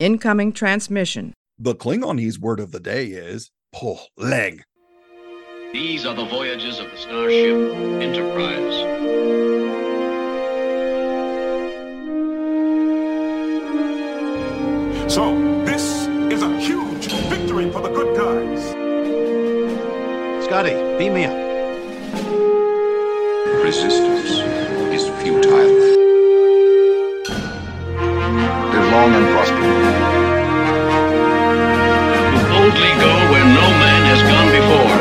Incoming transmission. The Klingonese word of the day is po leg. These are the voyages of the starship Enterprise. So, this is a huge victory for the good guys. Scotty, beam me up. Resistance is futile. Long and prosper. Boldly go where no man has gone before.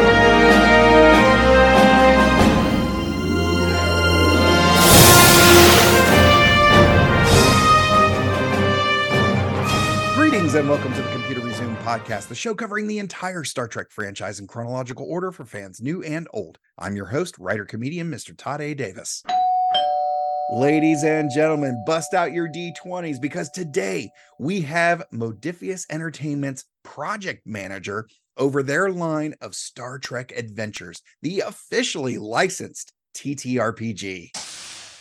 Greetings and welcome to the Computer Resume podcast, the show covering the entire Star Trek franchise in chronological order for fans new and old. I'm your host, writer comedian, Mr. Todd A. Davis. Ladies and gentlemen, bust out your D20s because today we have Modiphius Entertainment's project manager over their line of Star Trek adventures, the officially licensed TTRPG.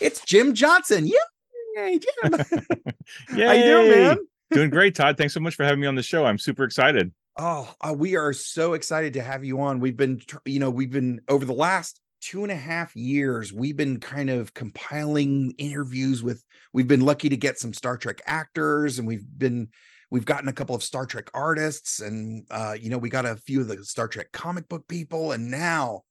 It's Jim Johnson. Yay, Jim. Yeah, how you doing, man? Doing great, Todd. Thanks so much for having me on the show. I'm super excited. Oh, uh, we are so excited to have you on. We've been, you know, we've been over the last two and a half years, we've been kind of compiling interviews with, we've been lucky to get some Star Trek actors and we've been, we've gotten a couple of Star Trek artists and, uh, you know, we got a few of the Star Trek comic book people. And now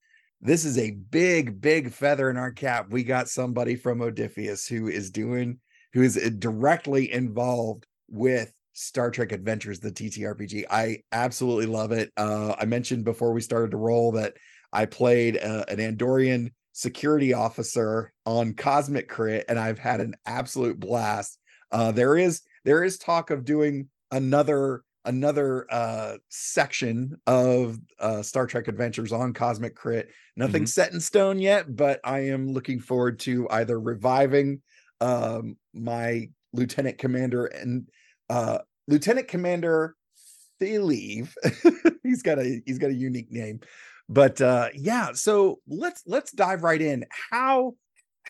this is a big, big feather in our cap. We got somebody from Modiphius who is doing, who is uh, directly involved with Star Trek Adventures, the TTRPG. I absolutely love it. Uh, I mentioned before we started to roll that I played uh, an Andorian security officer on Cosmic Crit, and I've had an absolute blast. Uh, there is there is talk of doing another another uh section of uh Star Trek Adventures on Cosmic Crit. Nothing Mhm. set in stone yet, but I am looking forward to either reviving um my lieutenant commander and uh lieutenant commander Theleave. he's got a he's got a unique name. But uh yeah, so let's let's dive right in. How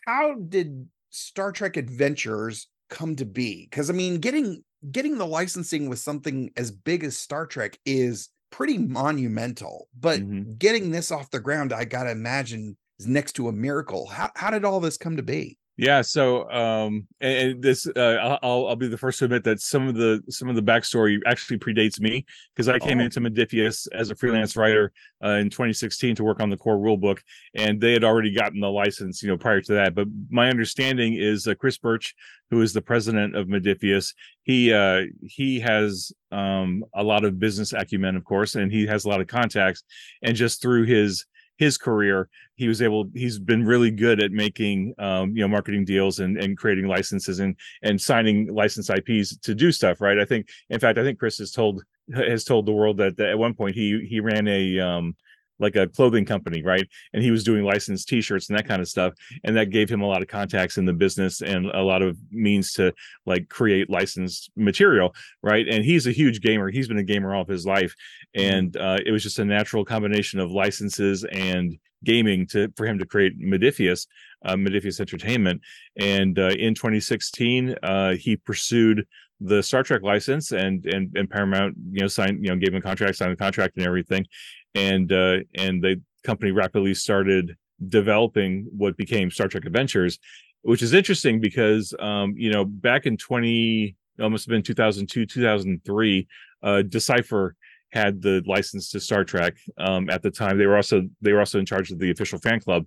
how did Star Trek Adventures come to be? Cuz I mean, getting getting the licensing with something as big as Star Trek is pretty monumental. But Mhm. getting this off the ground, I got to imagine is next to a miracle. How how did all this come to be? Yeah. So, um, and, and this, uh, I'll, I'll be the first to admit that some of the some of the backstory actually predates me because I came Oh. into Modiphius as a freelance writer uh, in 2016 to work on the core rulebook, and they had already gotten the license, you know, prior to that. But my understanding is uh, Chris Birch, who is the president of Modiphius, he uh, he has um, a lot of business acumen, of course, and he has a lot of contacts, and just through his his career he was able he's been really good at making um you know marketing deals and and creating licenses and and signing license ips to do stuff right? I think in fact i think chris has told has told the world that, that at one point he he ran a um like a clothing company right and he was doing licensed t-shirts and that kind of stuff and that gave him a lot of contacts in the business and a lot of means to like create licensed material right and he's a huge gamer he's been a gamer all of his life and uh, it was just a natural combination of licenses and gaming to for him to create Modiphius, uh, Modiphius Entertainment. And uh, in 2016, uh, he pursued the Star Trek license, and and and Paramount, you know, signed, you know, gave him a contract, signed the contract, and everything. And uh, and the company rapidly started developing what became Star Trek Adventures, which is interesting because um, you know back in 20 it must have been 2002 2003 uh decipher had the license to Star Trek um, at the time. They were also they were also in charge of the official fan club,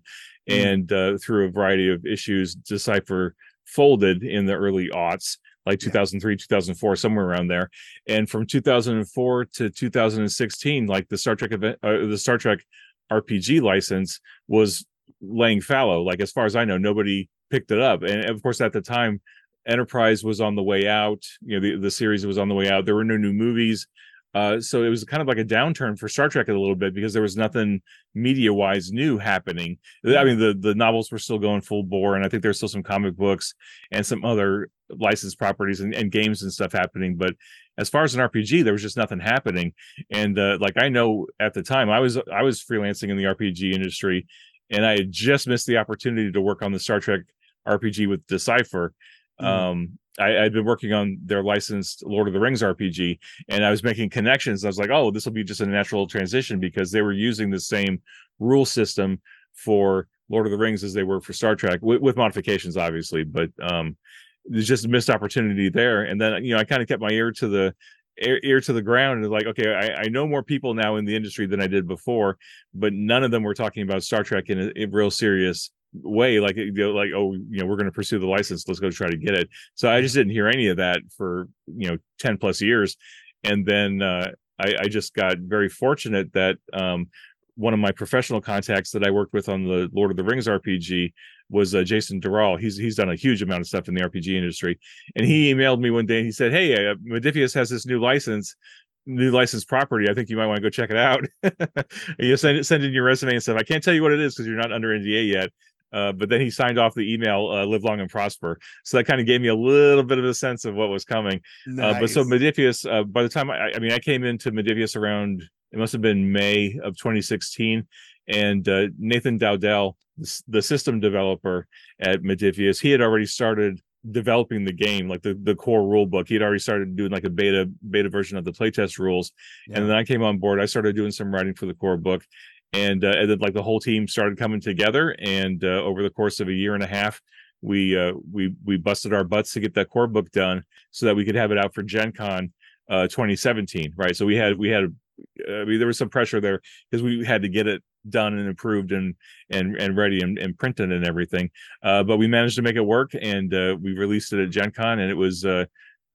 Mm. and uh, through a variety of issues, Decipher folded in the early aughts, like Yeah. 2003, 2004, somewhere around there. And from 2004 to 2016, like the Star Trek event, uh, the Star Trek RPG license was laying fallow. Like as far as I know, nobody picked it up, and of course at the time. Enterprise was on the way out. You know, the, the series was on the way out. There were no new movies. Uh, so it was kind of like a downturn for Star Trek a little bit because there was nothing media wise new happening. I mean, the the novels were still going full bore, and I think there's still some comic books and some other licensed properties and, and games and stuff happening. But as far as an RPG, there was just nothing happening. And uh, like I know at the time, I was I was freelancing in the RPG industry, and I had just missed the opportunity to work on the Star Trek RPG with Decipher. Mhm. Um, I, I'd been working on their licensed Lord of the Rings RPG, and I was making connections. I was like, oh, this will be just a natural transition because they were using the same rule system for Lord of the Rings as they were for Star Trek, with, with modifications, obviously. But um, there's just a missed opportunity there. And then you know, I kind of kept my ear to the ear, ear to the ground and like, okay, I, I know more people now in the industry than I did before, but none of them were talking about Star Trek in a, a real serious way like you know, like oh you know we're going to pursue the license let's go try to get it so i just didn't hear any of that for you know 10 plus years and then uh, I, I just got very fortunate that um, one of my professional contacts that I worked with on the Lord of the Rings RPG was uh, Jason Durall. He's he's done a huge amount of stuff in the RPG industry, and he emailed me one day. and He said, "Hey, uh, Modiphius has this new license, new licensed property. I think you might want to go check it out." you send send in your resume and stuff. I can't tell you what it is because you're not under NDA yet. Uh, but then he signed off the email, uh, "Live long and prosper." So that kind of gave me a little bit of a sense of what was coming. Nice. Uh, but so Modiphius, uh, by the time I, I mean, I came into Modiphius around it must have been May of 2016, and uh, Nathan Dowdell, the, the system developer at Modiphius, he had already started developing the game, like the the core rule book. He had already started doing like a beta beta version of the playtest rules, Yeah. and then I came on board. I started doing some writing for the core book, and uh, and then like the whole team started coming together. And uh, over the course of a year and a half, we uh, we we busted our butts to get that core book done so that we could have it out for Gen Con uh 2017 right so we had we had i mean there was some pressure there because we had to get it done and approved and and and ready and, and printed and everything uh but we managed to make it work and uh we released it at gen con and it was uh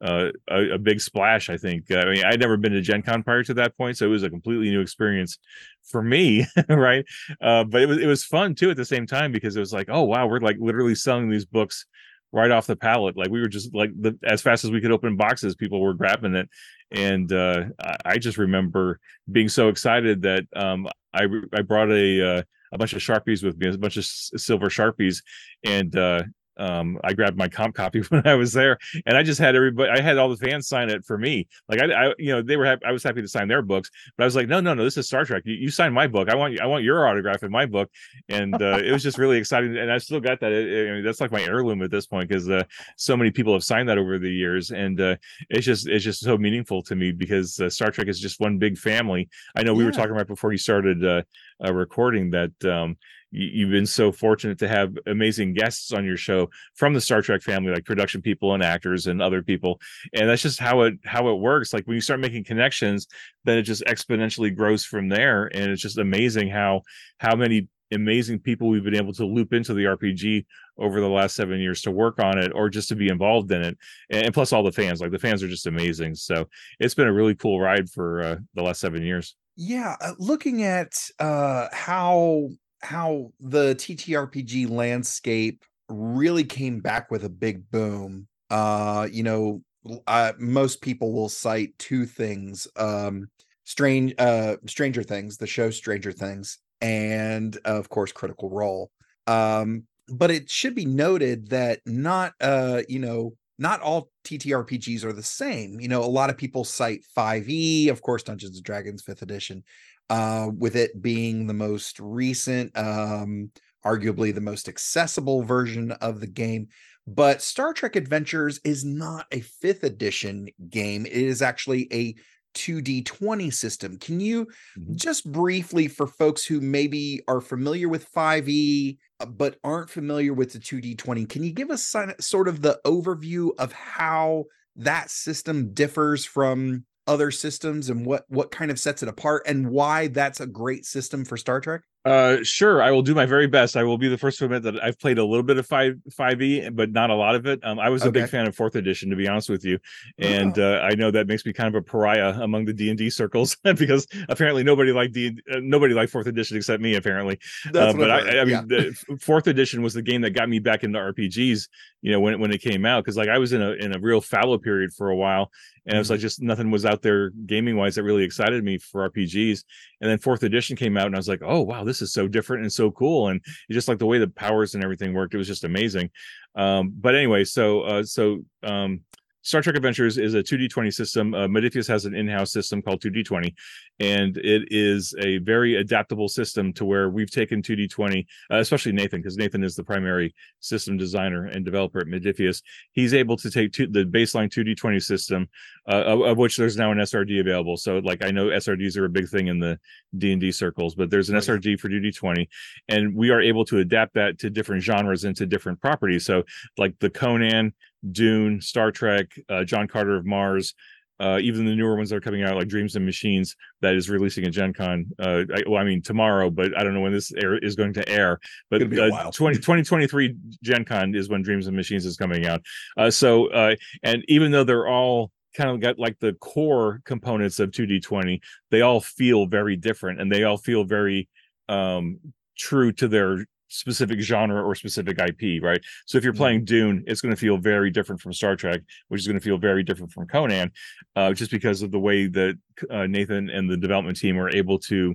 uh, a, a big splash, I think. I mean, I'd never been to Gen Con prior to that point, so it was a completely new experience for me, right? Uh, but it was it was fun too at the same time because it was like, oh wow, we're like literally selling these books right off the pallet. Like we were just like the, as fast as we could open boxes, people were grabbing it, and uh, I, just remember being so excited that um, I I brought a uh, a bunch of sharpies with me, a bunch of silver sharpies, and uh, um, I grabbed my comp copy when I was there, and I just had everybody. I had all the fans sign it for me. Like I, I you know, they were. Happy, I was happy to sign their books, but I was like, no, no, no, this is Star Trek. You, you sign my book. I want, I want your autograph in my book, and uh, it was just really exciting. And I still got that. I mean, that's like my heirloom at this point because uh, so many people have signed that over the years, and uh, it's just, it's just so meaningful to me because uh, Star Trek is just one big family. I know we were talking right before you started uh, recording that. Um, you, you've been so fortunate to have amazing guests on your show from the Star Trek family, like production people and actors and other people. And that's just how it how it works. Like when you start making connections, then it just exponentially grows from there. And it's just amazing how how many amazing people we've been able to loop into the RPG over the last seven years to work on it or just to be involved in it. And, and plus all the fans, like the fans are just amazing. So it's been a really cool ride for uh, the last seven years. Yeah uh, looking at uh how how the ttrpg landscape really came back with a big boom uh you know uh, most people will cite two things um strange uh stranger things the show stranger things and of course critical role. Um but it should be noted that not uh you know not all ttrpgs are the same you know a lot of people cite 5e of course dungeons and dragons 5th edition uh with it being the most recent um arguably the most accessible version of the game. But star trek adventures is not a 5th edition game. It is actually a 2d20 system can you Mhm. just briefly for folks who maybe are familiar with 5e uh, but aren't familiar with the 2d20 can you give us sort of the overview of how that system differs from other systems and what what kind of sets it apart and why that's a great system for star trek Uh, sure. I will do my very best. I will be the first to admit that I've played a little bit of five five E, but not a lot of it. Um, I was a big fan of fourth edition, to be honest with you, and uh, I know that makes me kind of a pariah among the D and D circles because apparently nobody liked D uh, nobody liked fourth edition except me, apparently. Uh, but I, I mean, the fourth edition was the game that got me back into RPGs. You know, when when it came out, because like I was in a in a real fallow period for a while, and it was Mhm. like just nothing was out there gaming wise that really excited me for RPGs. And then fourth edition came out, and I was like, oh wow, this is so different and so cool, and just like the way the powers and everything worked. It was just amazing. Um, but anyway, so uh, so um, Star Trek Adventures is a 2D20 system. Uh, Modiphius has an in-house system called 2D20, and it is a very adaptable system to where we've taken 2D20, uh, especially Nathan, because Nathan is the primary system designer and developer at Modiphius. He's able to take two, the baseline 2D20 system, uh, of, of which there's now an SRD available. So, like I know SRDs are a big thing in the D and D circles, but there's an yeah. SRD for 2D20, and we are able to adapt that to different genres and to different properties. So, like the Conan Dune, Star Trek, uh, John Carter of Mars, uh, even the newer ones that are coming out, like Dreams and Machines, that is releasing at Gen Con. Uh, I, well, I mean, tomorrow, but I don't know when this air is going to air. But uh, 20, 2023 Gen Con is when Dreams and Machines is coming out. Uh, so, uh, and even though they're all kind of got like the core components of 2D20, they all feel very different and they all feel very um, true to their specific genre or specific IP, right? So if you're playing Dune, it's going to feel very different from Star Trek, which is going to feel very different from Conan, uh, just because of the way that uh, Nathan and the development team are able to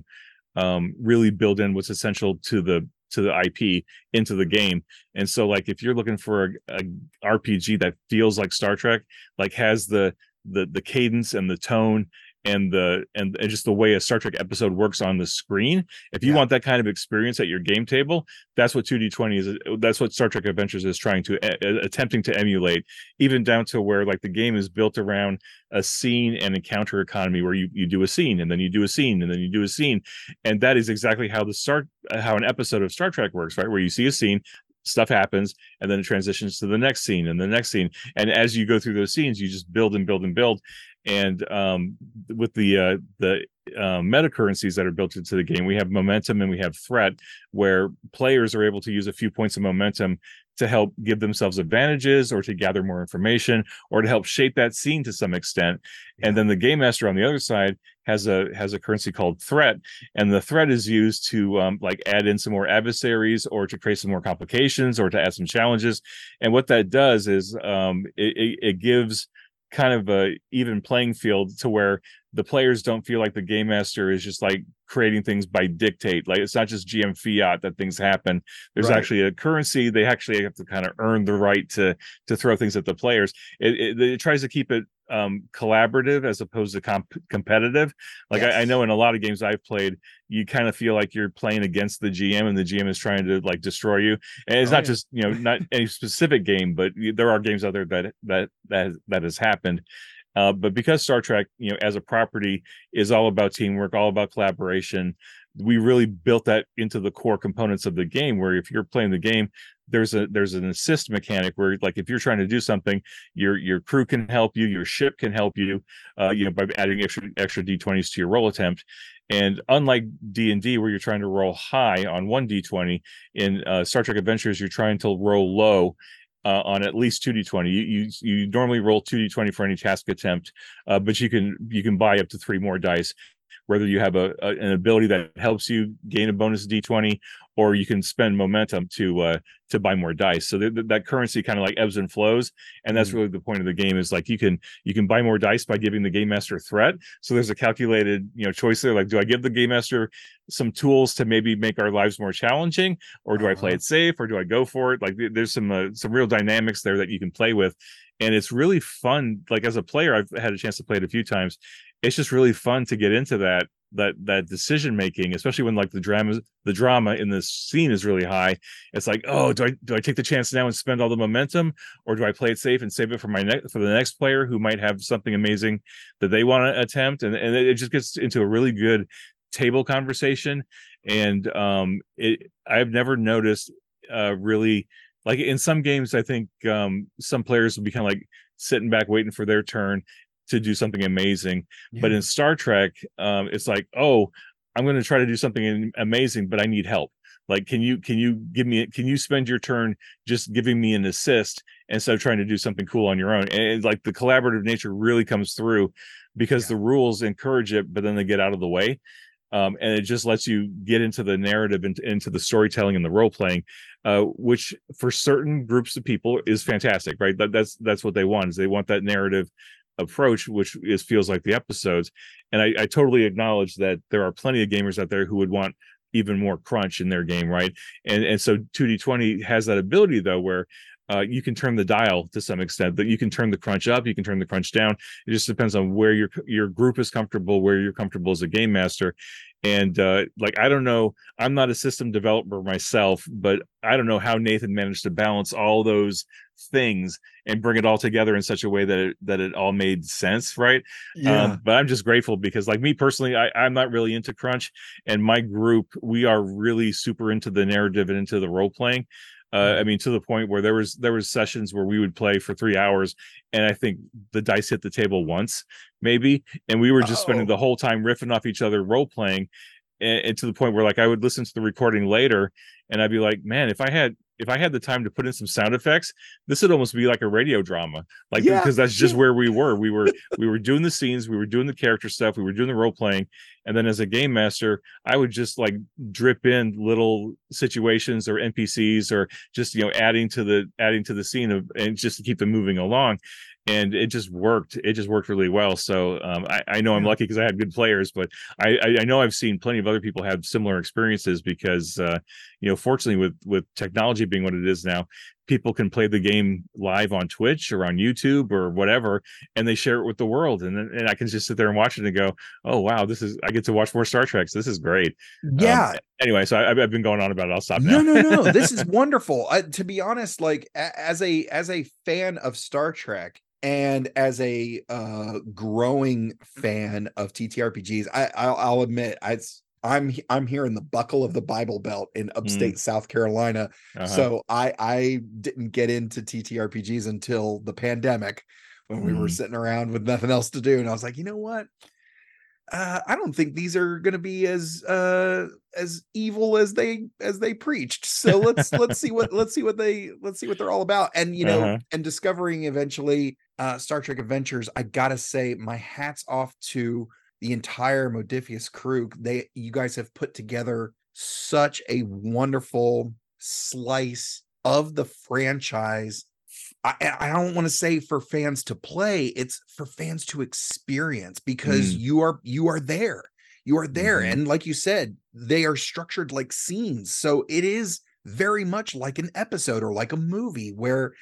um, really build in what's essential to the to the IP into the game. And so, like, if you're looking for a, a RPG that feels like Star Trek, like has the the the cadence and the tone and the and, and just the way a Star Trek episode works on the screen. If you Yeah. want that kind of experience at your game table, that's what 2D20 is. That's what Star Trek Adventures is trying to uh, attempting to emulate, even down to where like the game is built around a scene and encounter economy where you you do a scene and then you do a scene and then you do a scene, and that is exactly how the start how an episode of Star Trek works, right? Where you see a scene. Stuff happens, and then it transitions to the next scene and the next scene. And as you go through those scenes, you just build and build and build and um, with the uh, the uh, meta currencies that are built into the game, we have momentum and we have threat, where players are able to use a few points of momentum to help give themselves advantages or to gather more information or to help shape that scene to some extent. And then the game master on the other side has a has a currency called threat, and the threat is used to um, like add in some more adversaries or to create some more complications or to add some challenges. And what that does is um, it, it, it gives kind of a even playing field to where the players don't feel like the game master is just like creating things by dictate. Like it's not just gm fiat that things happen. There's Right. actually a currency. They actually have to kind of earn the right to to throw things at the players. It, it, it tries to keep it um collaborative as opposed to comp- competitive. Like I, I know in a lot of games i've played you kind of feel like you're playing against the gm and the gm is trying to like destroy you. And it's Oh, not yeah. just you know not any specific game but there are games out there that that that that has happened. Uh, but because Star Trek, you know, as a property is all about teamwork, all about collaboration, we really built that into the core components of the game. Where if you're playing the game, there's a there's an assist mechanic where like if you're trying to do something, your your crew can help you, your ship can help you, uh, you know, by adding extra extra d20s to your roll attempt. And unlike D and D, where you're trying to roll high on one d20, in uh, Star Trek Adventures, you're trying to roll low uh, on at least 2d20 you, you you normally roll 2d20 for any task attempt uh, but you can you can buy up to three more dice whether you have a, a an ability that helps you gain a bonus d20 or you can spend momentum to uh to buy more dice so th- th- that currency kind of like ebbs and flows and that's Mm. really the point of the game is like you can you can buy more dice by giving the game master threat so there's a calculated you know choice there like do i give the game master some tools to maybe make our lives more challenging or do I play Uh-huh. it safe or do I go for it? Like th- there's some uh, some real dynamics there that you can play with, and it's really fun. Like as a player, I've had a chance to play it a few times. It's just really fun to get into that that that decision making, especially when like the drama the drama in this scene is really high. It's like, oh, do I do I take the chance now and spend all the momentum, or do I play it safe and save it for my next for the next player who might have something amazing that they want to attempt? And and it just gets into a really good table conversation and um it i've never noticed uh really like in some games i think um some players will be kind of like sitting back waiting for their turn to do something amazing but in star trek um it's like oh i'm going to try to do something amazing but i need help like can you can you give me can you spend your turn just giving me an assist instead of trying to do something cool on your own and it's like the collaborative nature really comes through because Yeah. the rules encourage it but then they get out of the way um, and it just lets you get into the narrative and into the storytelling and the role playing, uh, which for certain groups of people is fantastic, right? That, that's that's what they want is they want that narrative approach, which is feels like the episodes. And I, I totally acknowledge that there are plenty of gamers out there who would want even more crunch in their game, right? And and so 2D20 has that ability though, where uh, you can turn the dial to some extent. That you can turn the crunch up, you can turn the crunch down. It just depends on where your your group is comfortable, where you're comfortable as a game master. And uh, like I don't know, I'm not a system developer myself, but I don't know how Nathan managed to balance all those things and bring it all together in such a way that it, that it all made sense, right? Um, but I'm just grateful because, like me personally, I, I'm not really into crunch, and my group we are really super into the narrative and into the role playing. Uh, I mean, to the point where there was there was sessions where we would play for three hours, and I think the dice hit the table once, maybe, and we were just spending Oh. the whole time riffing off each other, role playing, and, and to the point where like I would listen to the recording later, and I'd be like, man, if I had if I had the time to put in some sound effects, this would almost be like a radio drama, like Yeah, because that's just where we were. We were we were doing the scenes, we were doing the character stuff, we were doing the role playing, and then as a game master, I would just like drip in little situations or NPCs or just you know adding to the adding to the scene of and just to keep them moving along. And it just worked. It just worked really well. So um, I, I know I'm lucky because I had good players, but I, I, I know I've seen plenty of other people have similar experiences because uh, you know, fortunately with with technology being what it is now, people can play the game live on Twitch or on YouTube or whatever, and they share it with the world. And then and I can just sit there and watch it and go, oh wow, this is I get to watch more Star Treks. This is great. Um, Yeah, anyway, so I, I've been going on about it. I'll stop now. no no no this is wonderful uh, to be honest like a- as a as a fan of star trek and as a uh growing fan of ttrpgs i i'll, I'll admit i i'm i'm here in the buckle of the bible belt in upstate south carolina Uh-huh. so i i didn't get into ttrpgs until the pandemic when we were Mm. sitting around with nothing else to do and i was like you know what uh, I don't think these are going to be as uh, as evil as they as they preached. So let's let's see what let's see what they let's see what they're all about. And you know, Uh-huh. and discovering eventually uh, Star Trek Adventures. I gotta say, my hats off to the entire Modiphius crew. They you guys have put together such a wonderful slice of the franchise I, I don't want to say for fans to play it's for fans to experience because Mm. you are you are there you are there Mhm. and like you said they are structured like scenes so it is very much like an episode or like a movie where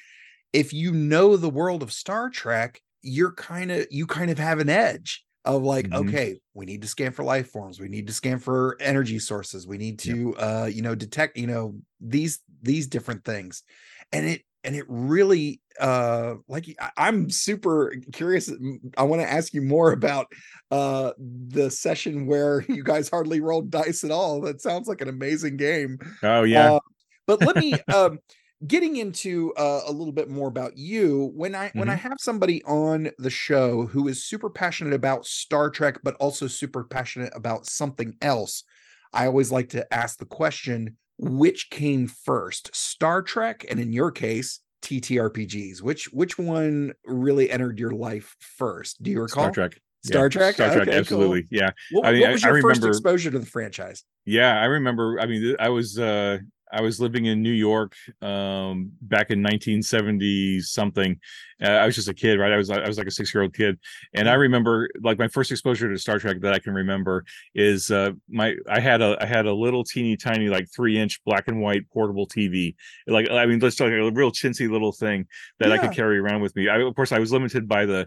if you know the world of star trek you're kind of you kind of have an edge of like Mhm. okay we need to scan for life forms we need to scan for energy sources we need Yep. to uh you know detect you know these these different things and it and it really uh like i'm super curious i want to ask you more about uh the session where you guys hardly rolled dice at all. That sounds like an amazing game. Oh yeah. uh, but let me um getting into uh, a little bit more about you when i when i have somebody on the show who is super passionate about star trek but also super passionate about something else i always like to ask the question which came first star trek and in your case ttrpgs which which one really entered your life first do you recall Star Trek. Yeah, Star Trek? Star Trek. Okay, cool. absolutely. Yeah. what, I mean, what I- was I your first remember- exposure to the franchise Yeah, I remember. I mean, I was uh I was living in New York um back in 1970 something. Uh, I was just a kid, right? I was I was like a 6-year-old kid. And I remember like my first exposure to Star Trek that I can remember is uh my I had a I had a little teeny tiny like 3-inch black and white portable TV. Like I mean just like a real chintzy little thing that I could carry around with me. I of course I was limited by the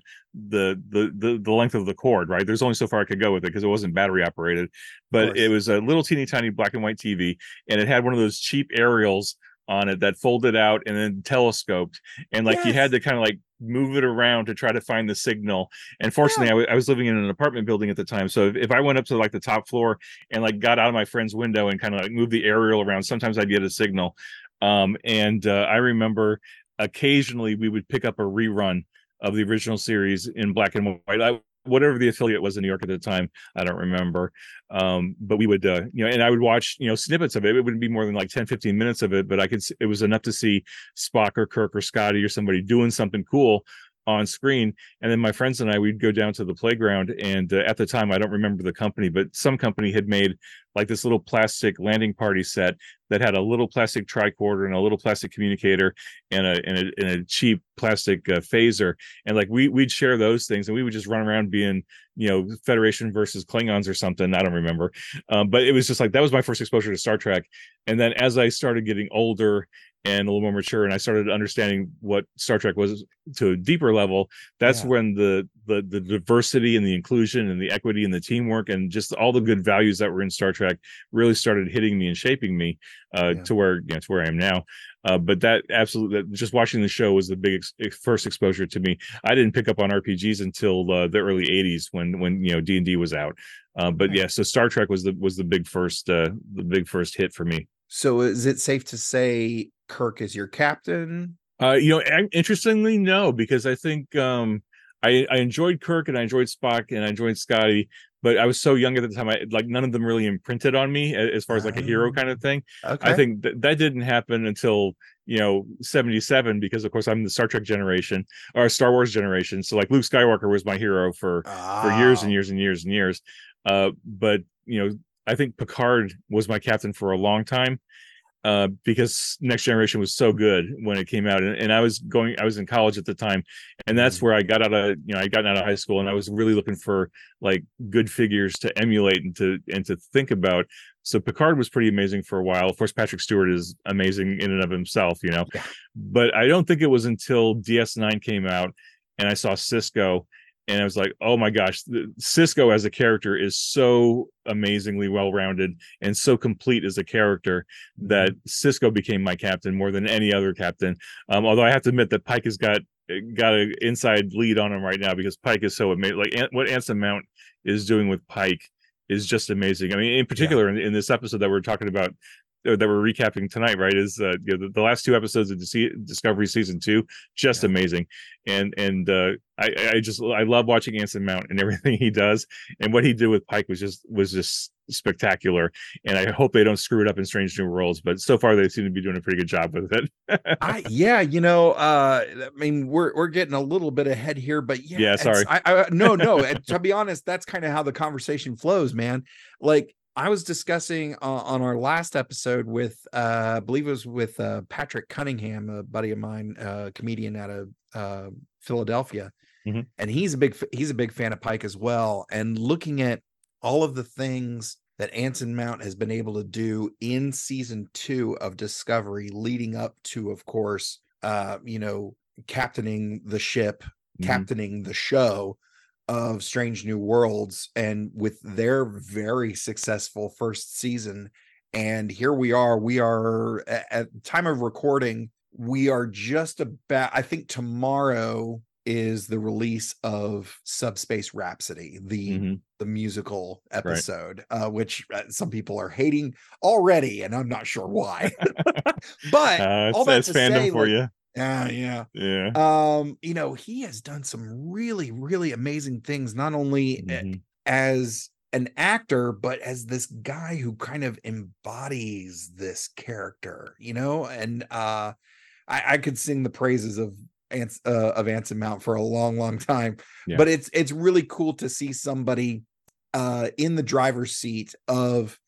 the the the, the length of the cord, right? There's only so far I could go with it because it wasn't battery operated but it was a little teeny tiny black and white TV, and it had one of those cheap aerials on it that folded out and then telescoped, and like you had to kind of like move it around to try to find the signal. And fortunately, I wa- I was living in an apartment building at the time, so if, if I went up to like the top floor and like got out of my friend's window and kind of like moved the aerial around, sometimes I'd get a signal. Um, and uh, I remember occasionally we would pick up a rerun of the original series in black and white. I, whatever the affiliate was in New York at the time, I don't remember. Um, but we would, uh, you know, and I would watch, you know, snippets of it. It wouldn't be more than like 10, 15 minutes of it, but I could, it was enough to see Spock or Kirk or Scotty or somebody doing something cool on screen. And then my friends and I, we'd go down to the playground. And uh, at the time, I don't remember the company, but some company had made like this little plastic landing party set that had a little plastic tricorder and a little plastic communicator and a and a, and a cheap plastic uh, phaser and like we we'd share those things and we would just run around being you know federation versus klingons or something i don't remember um, but it was just like that was my first exposure to star trek and then as i started getting older and a little more mature and i started understanding what star trek was to a deeper level that's Yeah. when the, the the diversity and the inclusion and the equity and the teamwork and just all the good values that were in star trek really started hitting me and shaping me uh Yeah. to where you know to where i am now. Uh but that absolutely that just watching the show was the big ex- first exposure to me. I didn't pick up on rpgs until uh, the early 80s when when you know d&d was out. Uh, but yeah so star trek was the was the big first uh the big first hit for me. So is it safe to say Kirk is your captain? Uh, you know, interestingly, no, because I think um, I I enjoyed Kirk and I enjoyed Spock and I enjoyed Scotty, but I was so young at the time. I like none of them really imprinted on me as far as like a hero Oh. kind of thing. Okay. I think that that didn't happen until you know 77 because of course I'm the Star Trek generation or Star Wars generation. So like Luke Skywalker was my hero for for years and Ah, years and years and years. Uh, but you know, I think Picard was my captain for a long time uh, because Next Generation was so good when it came out, and, and I was going, I was in college at the time, and that's Mhm. where I got out of, you know, I got out of high school, and I was really looking for like good figures to emulate and to and to think about. So Picard was pretty amazing for a while. Of course, Patrick Stewart is amazing in and of himself, you know. But I don't think it was until DS9 came out and I saw Sisko and I was like, oh my gosh, the- Sisko as a character is so amazingly well rounded and so complete as a character that Sisko became my captain more than any other captain. Um, although I have to admit that Pike has got got an inside lead on him right now because Pike is so amazing. Like what Anson Mount is doing with Pike is just amazing. I mean, in particular, in, in this episode that we're talking about, that we're recapping tonight, right? Is uh, you know, the, the last two episodes of Dis- Discovery season two just Yeah. amazing, and and uh, I I just I love watching Anson Mount and everything he does, and what he did with Pike was just was just spectacular, and I hope they don't screw it up in Strange New Worlds, but so far they seem to be doing a pretty good job with it. I yeah, you know, uh I mean we're we're getting a little bit ahead here, but yeah, Yeah, sorry. I, I no, no, to be honest, that's kind of how the conversation flows, man. Like I was discussing uh, on our last episode with uh I believe it was with uh Patrick Cunningham, a buddy of mine, uh comedian out of uh Philadelphia. Mhm. And he's a big he's a big fan of Pike as well and looking at all of the things that Anson Mount has been able to do in season 2 of Discovery leading up to of course uh you know captaining the ship Mhm. captaining the show of Strange New Worlds and with their very successful first season. And here we are. We are at the time of recording, we are just about, I think tomorrow is the release of Subspace Rhapsody, the Mhm. the musical episode, uh, which uh, some people are hating already, and I'm not sure why. but Uh, all that's, that fandom say, for like, you. Yeah, yeah Yeah. um you know he has done some really really amazing things not only Mhm. as an actor but as this guy who kind of embodies this character you know and uh i i could sing the praises of Ants, uh, of Anson Mount for a long, long time, Yeah. but it's it's really cool to see somebody uh, in the driver's seat of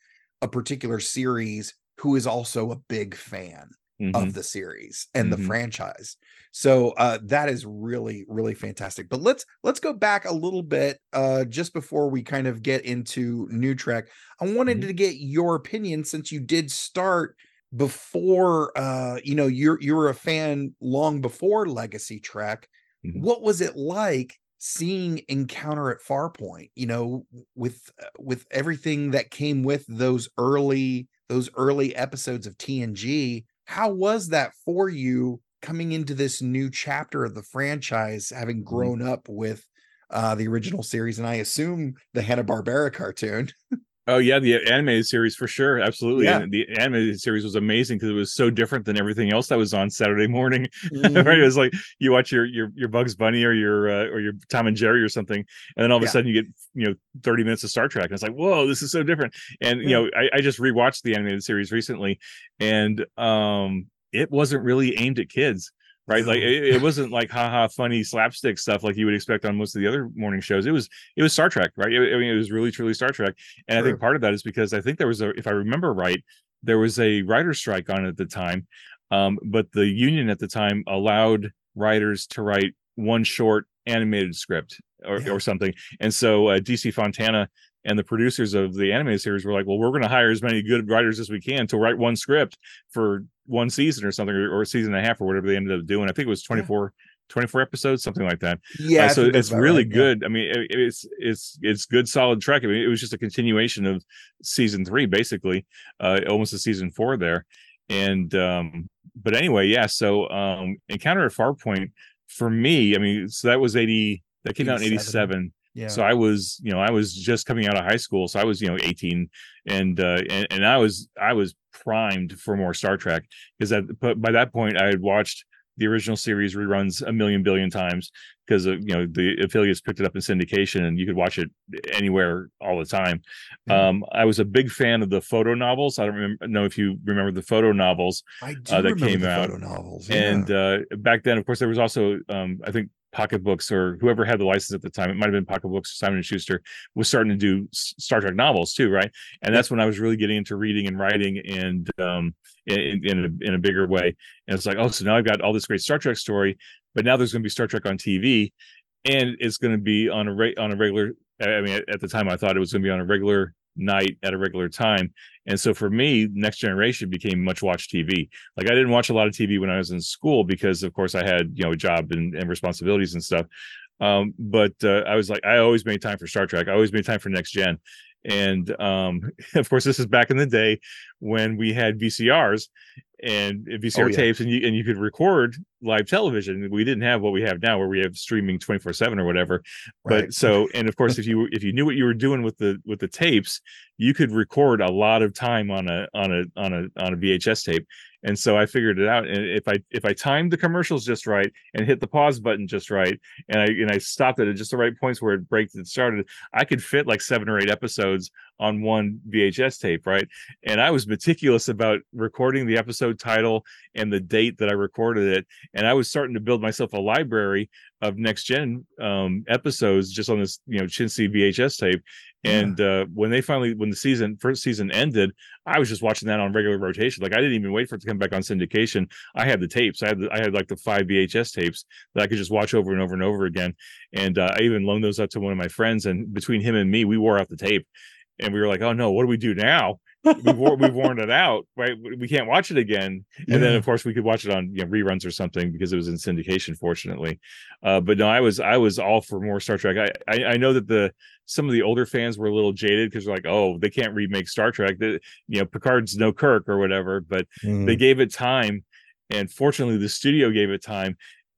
a particular series who is also a big fan Mhm. of the series and the Mhm. franchise. So uh that is really really fantastic. But let's let's go back a little bit uh just before we kind of get into new Trek. I wanted Mhm. to get your opinion since you did start before uh you know you're you were a fan long before Legacy Trek. Mhm. What was it like seeing Encounter at Farpoint, you know, with uh, with everything that came with those early those early episodes of TNG? How was that for you coming into this new chapter of the franchise, having grown up with uh, the original series, and I assume the Hanna Barbera cartoon? Oh yeah, the animated series for sure, absolutely. Yeah. And the animated series was amazing because it was so different than everything else that was on Saturday morning. Mhm. right? It was like you watch your your your Bugs Bunny or your uh, or your Tom and Jerry or something, and then all of a Yeah. sudden you get you know thirty minutes of Star Trek, and it's like whoa, this is so different. And you know, I, I just rewatched the animated series recently, and um, it wasn't really aimed at kids. Right, like it, it wasn't like haha funny slapstick stuff like you would expect on most of the other morning shows. It was it was Star Trek, right? I mean, it was really truly Star Trek, and I think part of that is because I think there was a, if I remember right, there was a writer's strike on at the time, um, but the union at the time allowed writers to write one short animated script or, Yeah. or something, and so uh, DC Fontana and the producers of the anime series were like, "Well, we're going to hire as many good writers as we can to write one script for one season or something, or, or a season and a half, or whatever they ended up doing." I think it was 24, 24 episodes, something like that. Yeah, Uh, so it's really right, yeah. good. I mean, it, it's it's it's good, solid Trek. I mean, it was just a continuation of season three, basically, uh, almost a season four there. And um, but anyway, yeah. So um, Encounter at Farpoint for me, I mean, so that was eighty. That came out in eighty seven. Yeah. So I was, you know, I was just coming out of high school, so I was, you know, 18 and uh and, and I was I was primed for more Star Trek because that but by that point I had watched the original series reruns a million billion times because you know the affiliates picked it up in syndication and you could watch it anywhere all the time. Yeah. Um I was a big fan of the photo novels. I don't remember, know if you remember the photo novels uh, that came out. photo novels. and uh back then of course there was also um i think pocketbooks or whoever had the license at the time it might have been pocketbooks simon and schuster was starting to do star trek novels too right? And that's when i was really getting into reading and writing and um in, in a in a bigger way. And it's like oh so now i've got all this great star trek story but now there's going to be star trek on tv and it's going to be on a re- on a regular i mean at, at the time i thought it was going to be on a regular night at a regular time and so for me next generation became much watch tv like I didn't watch a lot of TV when I was in school because of course I had, you know, a job and, and responsibilities and stuff. Um, but uh, I was like, I always made time for Star Trek. I always made time for next gen. And um, of course, this is back in the day when we had VCRs and VCR Oh, yeah. tapes, and you and you could record live television. We didn't have what we have now, where we have streaming twenty four seven or whatever. But so, and of course, if you if you knew what you were doing with the with the tapes, you could record a lot of time on a on a on a on a VHS tape. And so I figured it out. And if I if I timed the commercials just right and hit the pause button just right, and I and I stopped it at just the right points where it breaks and started, I could fit like seven or eight episodes on one VHS tape, right? And I was meticulous about recording the episode title and the date that I recorded it. And I was starting to build myself a library of next gen um, episodes just on this, you know, chintzy VHS tape. And uh, when they finally, when the season first season ended, I was just watching that on regular rotation. Like I didn't even wait for it to come back on syndication. I had the tapes. I had the, I had like the five VHS tapes that I could just watch over and over and over again. And uh, I even loaned those out to one of my friends. And between him and me, we wore out the tape. And we were like, "Oh no, what do we do now? We've, we've worn it out, right? We can't watch it again." And then, of course, we could watch it on you know, reruns or something because it was in syndication, fortunately. Uh, but no, I was I was all for more Star Trek. I I, I know that the some of the older fans were a little jaded because they're like, "Oh, they can't remake Star Trek. The, you know, Picard's no Kirk or whatever." But Mm. they gave it time and fortunately the studio gave it time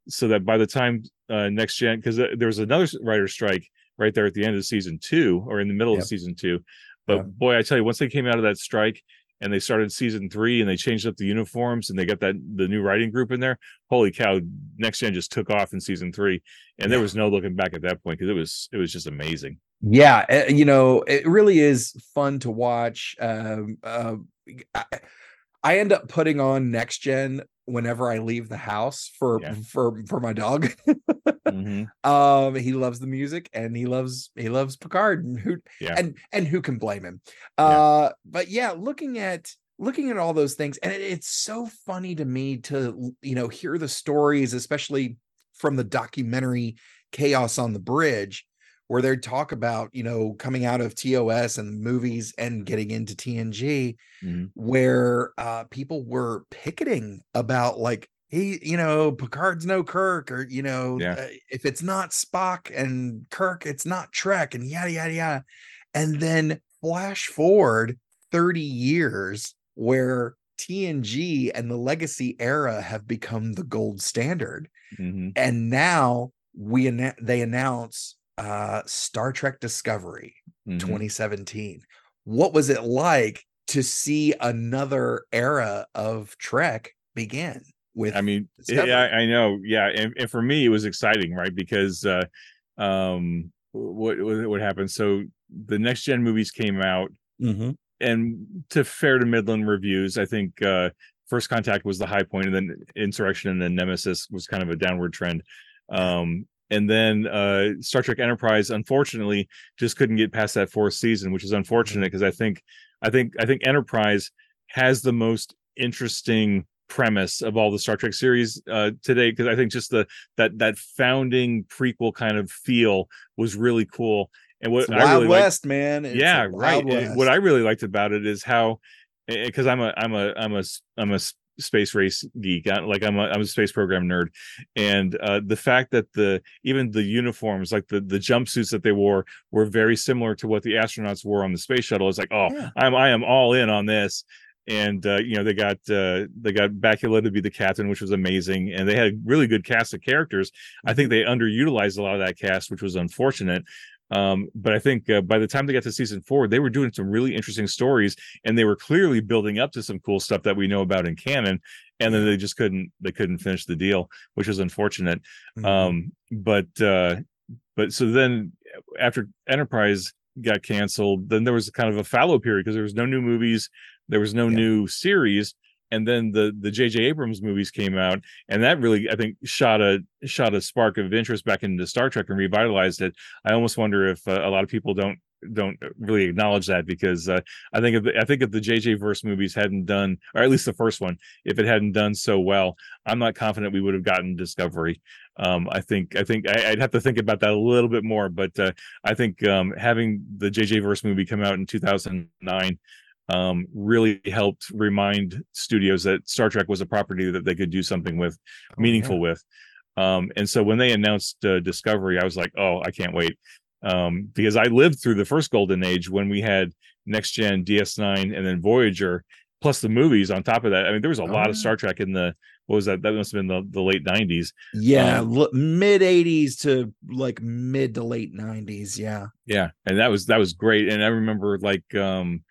so that by the time uh next gen because there was another writer strike right there at the end of season two or in the middle Yep. of season two but Yep. boy i tell you once they came out of that strike and they started season three and they changed up the uniforms and they got that the new writing group in there holy cow next gen just took off in season three. And there was no looking back at that point because it was it was just amazing. Yeah uh, you know it really is fun to watch um uh, I, I end up putting on next gen whenever i leave the house for Yeah. for for my dog Mhm. um he loves the music and he loves he loves picard and who Yeah. and and who can blame him Yeah. uh but yeah looking at looking at all those things and it, it's so funny to me to you know hear the stories especially from the documentary chaos on the bridge where they'd talk about you know coming out of tos and movies and getting into tng Mhm. where uh people were picketing about like he you know picard's no kirk or you know Yeah. uh, if it's not spock and kirk it's not trek and yada yada yada and then flash forward 30 years where tng and the legacy era have become the gold standard Mhm. and now we they announce uh star trek discovery Mhm. 2017 what was it like to see another era of trek begin with I mean, Discovery. yeah, I, know. Yeah, and, and for me, it was exciting, right? Because uh, um, what what happened? So the next gen movies came out, Mhm. and to fair to Midland reviews, I think uh, First Contact was the high point, and then Insurrection and then Nemesis was kind of a downward trend. Um, and then uh, Star Trek Enterprise, unfortunately, just couldn't get past that fourth season, which is unfortunate because I think I think I think Enterprise has the most interesting premise of all the Star Trek series uh, today because I think just the that that founding prequel kind of feel was really cool. And what I Wild really liked- West, man. It's yeah, right. What I really liked about it is how because I'm a I'm a I'm a I'm a space race geek. I, like I'm a I'm a space program nerd, and uh, the fact that the even the uniforms, like the the jumpsuits that they wore, were very similar to what the astronauts wore on the space shuttle. It's like, oh, Yeah. I'm I am all in on this. And uh, you know they got uh, they got Bakula to be the captain, which was amazing, and they had a really good cast of characters. I think they underutilized a lot of that cast, which was unfortunate. Um, but I think uh, by the time they got to season four, they were doing some really interesting stories, and they were clearly building up to some cool stuff that we know about in canon. And then they just couldn't they couldn't finish the deal, which was unfortunate. Mhm. Um, but uh, but so then after Enterprise got canceled, then there was kind of a fallow period because there was no new movies, there was no Yeah. new series, and then the the J.J. Abrams movies came out, and that really I think shot a shot a spark of interest back into Star Trek and revitalized it. I almost wonder if uh, a lot of people don't don't really acknowledge that because uh, I think if the, I think if the JJ verse movies hadn't done, or at least the first one, if it hadn't done so well, I'm not confident we would have gotten Discovery. Um, I think I think I, I'd have to think about that a little bit more, but uh, I think um, having the JJ verse movie come out in 2009 um, really helped remind studios that Star Trek was a property that they could do something with, Oh, meaningful with. Um, and so when they announced uh, Discovery, I was like, oh, I can't wait. Um, because I lived through the first golden age when we had next gen DS9 and then Voyager, plus the movies on top of that. I mean, there was a Oh, lot of. Star Trek in the what was that? That must have been the, the late 90s. Yeah, Um, mid 80s to like mid to late 90s. Yeah. yeah and that was that was great and i remember like um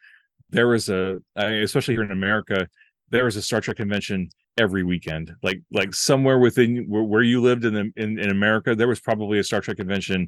there was a especially here in america there was a star trek convention every weekend. Like like somewhere within where, where you lived in the in, in america there was probably a star trek convention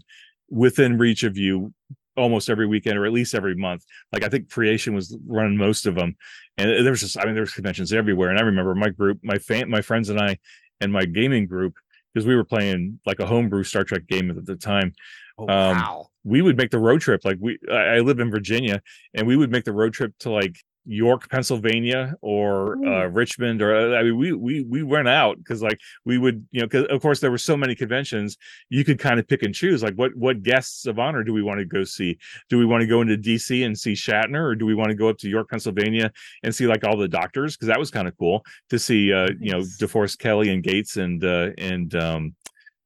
within reach of you almost every weekend or at least every month. Like i think creation was running most of them and there was just i mean there was conventions everywhere. And i remember my group my fan my friends and i and my gaming group because we were playing like a homebrew star trek game at the time. Oh, Um, wow. We would make the road trip like we I, live in virginia and we would make the road trip to like york pennsylvania or uh, richmond or uh, i mean we we we went out because like we would you know because of course there were so many conventions you could kind of pick and choose like what what guests of honor do we want to go see? Do we want to go into dc and see shatner or do we want to go up to york pennsylvania and see like all the doctors? Because that was kind of cool to see uh you know deforest kelley and gates and uh and um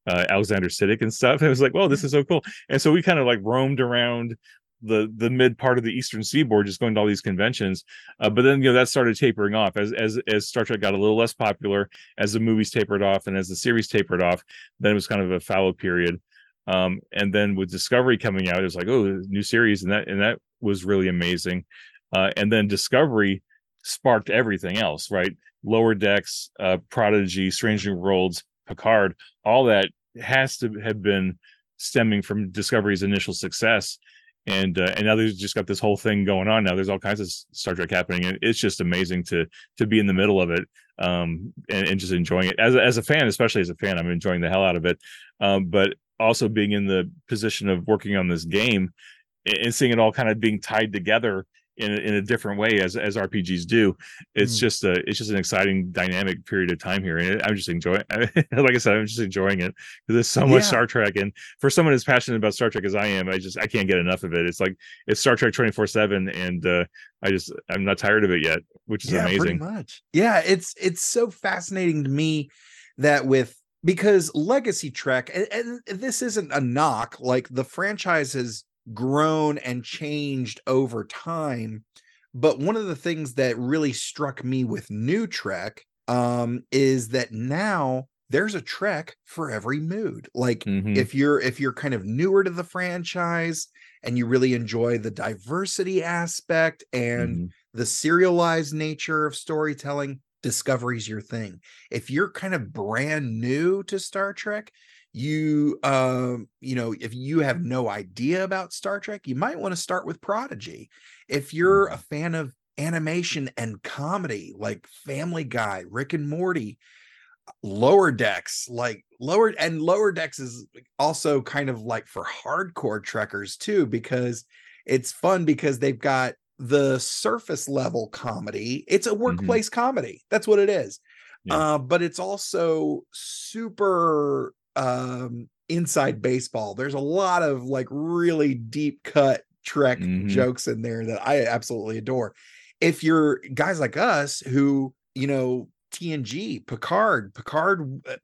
uh, Alexander Siddig and stuff. It was like, well, this is so cool. And so we kind of like roamed around the the mid part of the eastern seaboard, just going to all these conventions. Uh, but then you know that started tapering off as as as Star Trek got a little less popular, as the movies tapered off, and as the series tapered off. Then it was kind of a fallow period. Um, and then with Discovery coming out, it was like, oh, new series, and that and that was really amazing. Uh, and then Discovery sparked everything else, right? Lower Decks, uh, Prodigy, Strange New Worlds, Picard, all that has to have been stemming from Discovery's initial success. And uh, and now there's just got this whole thing going on. Now there's all kinds of Star Trek happening, and it's just amazing to to be in the middle of it um, and, and just enjoying it as as a fan, especially as a fan. I'm enjoying the hell out of it. Um, but also being in the position of working on this game and seeing it all kind of being tied together in a, in a different way as as RPGs do. It's Mm. just a it's just an exciting dynamic period of time here, and I'm just enjoying. like I said, I'm just enjoying it because there's so much Yeah. Star Trek, and for someone as passionate about Star Trek as I am, I just I can't get enough of it. It's like it's Star Trek 24 seven, and uh, I just I'm not tired of it yet, which is yeah, amazing. much. Yeah, it's it's so fascinating to me that with because Legacy Trek, and, and this isn't a knock, like the franchise has grown and changed over time. But one of the things that really struck me with New Trek um, is that now there's a Trek for every mood. Like Mhm. if you're if you're kind of newer to the franchise and you really enjoy the diversity aspect and Mhm. the serialized nature of storytelling, Discovery's your thing. If you're kind of brand new to Star Trek, you um you know if you have no idea about Star Trek, you might want to start with Prodigy. If you're a fan of animation and comedy like Family Guy, Rick and Morty, Lower Decks, like Lower and Lower Decks is also kind of like for hardcore trekkers too because it's fun because they've got the surface level comedy. It's a workplace comedy. That's what it is. Yeah. uh, but it's also super um inside baseball. There's a lot of like really deep cut Trek Mhm. jokes in there that I absolutely adore. If you're guys like us who, you know, TNG, Picard, Picard uh,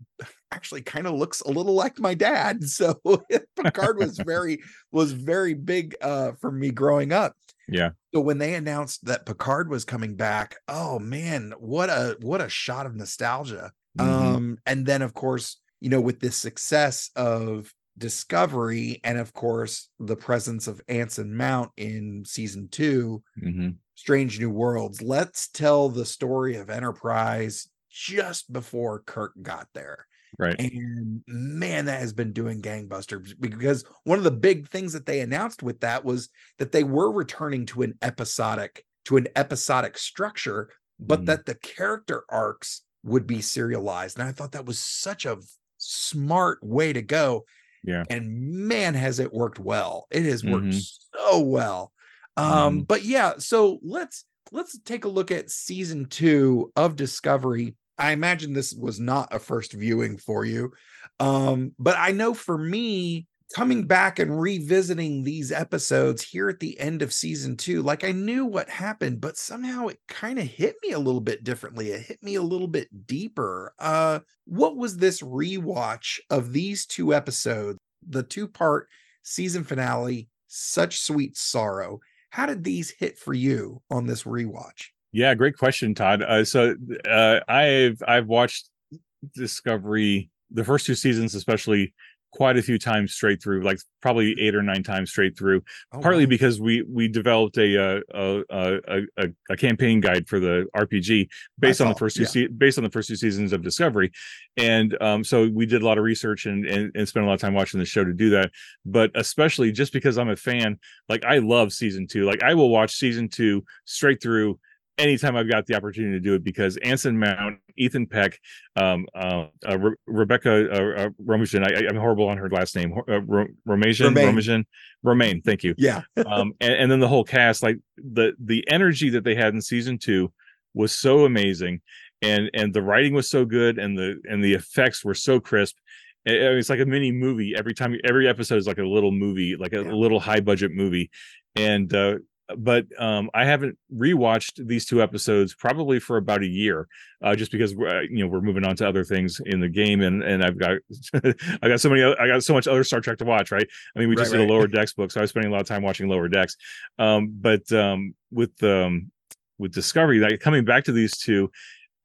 actually kind of looks a little like my dad. So Picard was very was very big uh for me growing up. Yeah. So when they announced that Picard was coming back, oh man, what a what a shot of nostalgia. Mhm. Um and then of course, you know, with this success of Discovery and of course the presence of Anson Mount in season 2, Mhm. Strange New Worlds, let's tell the story of Enterprise just before Kirk got there. Right. And man, that has been doing gangbusters because one of the big things that they announced with that was that they were returning to an episodic to an episodic structure, but Mhm. that the character arcs would be serialized. And I thought that was such a smart way to go. Yeah. And man, has it worked well. It has worked Mhm. so well. Um, Mhm. but yeah, so let's let's take a look at season two of Discovery. I imagine this was not a first viewing for you. Um, but I know for me, coming back and revisiting these episodes here at the end of season two, like I knew what happened, but somehow it kind of hit me a little bit differently. It hit me a little bit deeper. Uh, what was this rewatch of these two episodes, the two part season finale, Such Sweet Sorrow? How did these hit for you on this rewatch? Yeah, great question, Todd. Uh, so uh, I've I've watched Discovery the first two seasons, especially quite a few times straight through, like probably eight or nine times straight through. Oh, partly wow. because we we developed a uh, a, a a a campaign guide for the RPG based on the first two yeah. se- based on the first two seasons of Discovery, and um, so we did a lot of research and, and and spent a lot of time watching the show to do that. But especially just because I'm a fan, like I love season two. Like I will watch season two straight through anytime I've got the opportunity to do it because Anson Mount, Ethan Peck, um, uh, uh, Re- Rebecca uh, uh, Romajan, I, I'm horrible on her last name, uh, Ro- Romajan, Romaine. Romajan, Romaine. Thank you yeah. um and, and then the whole cast like the the energy that they had in season two was so amazing and and the writing was so good and the and the effects were so crisp It- it's like a mini movie every time every episode is like a little movie like a Yeah. little high budget movie and uh but um i haven't rewatched these two episodes probably for about a year uh just because we're, uh, you know we're moving on to other things in the game and and i've got i got so many oth- i got so much other star trek to watch right? I mean we just Right, did a lower decks book so i was spending a lot of time watching lower decks. Um but um with um with discovery like coming back to these two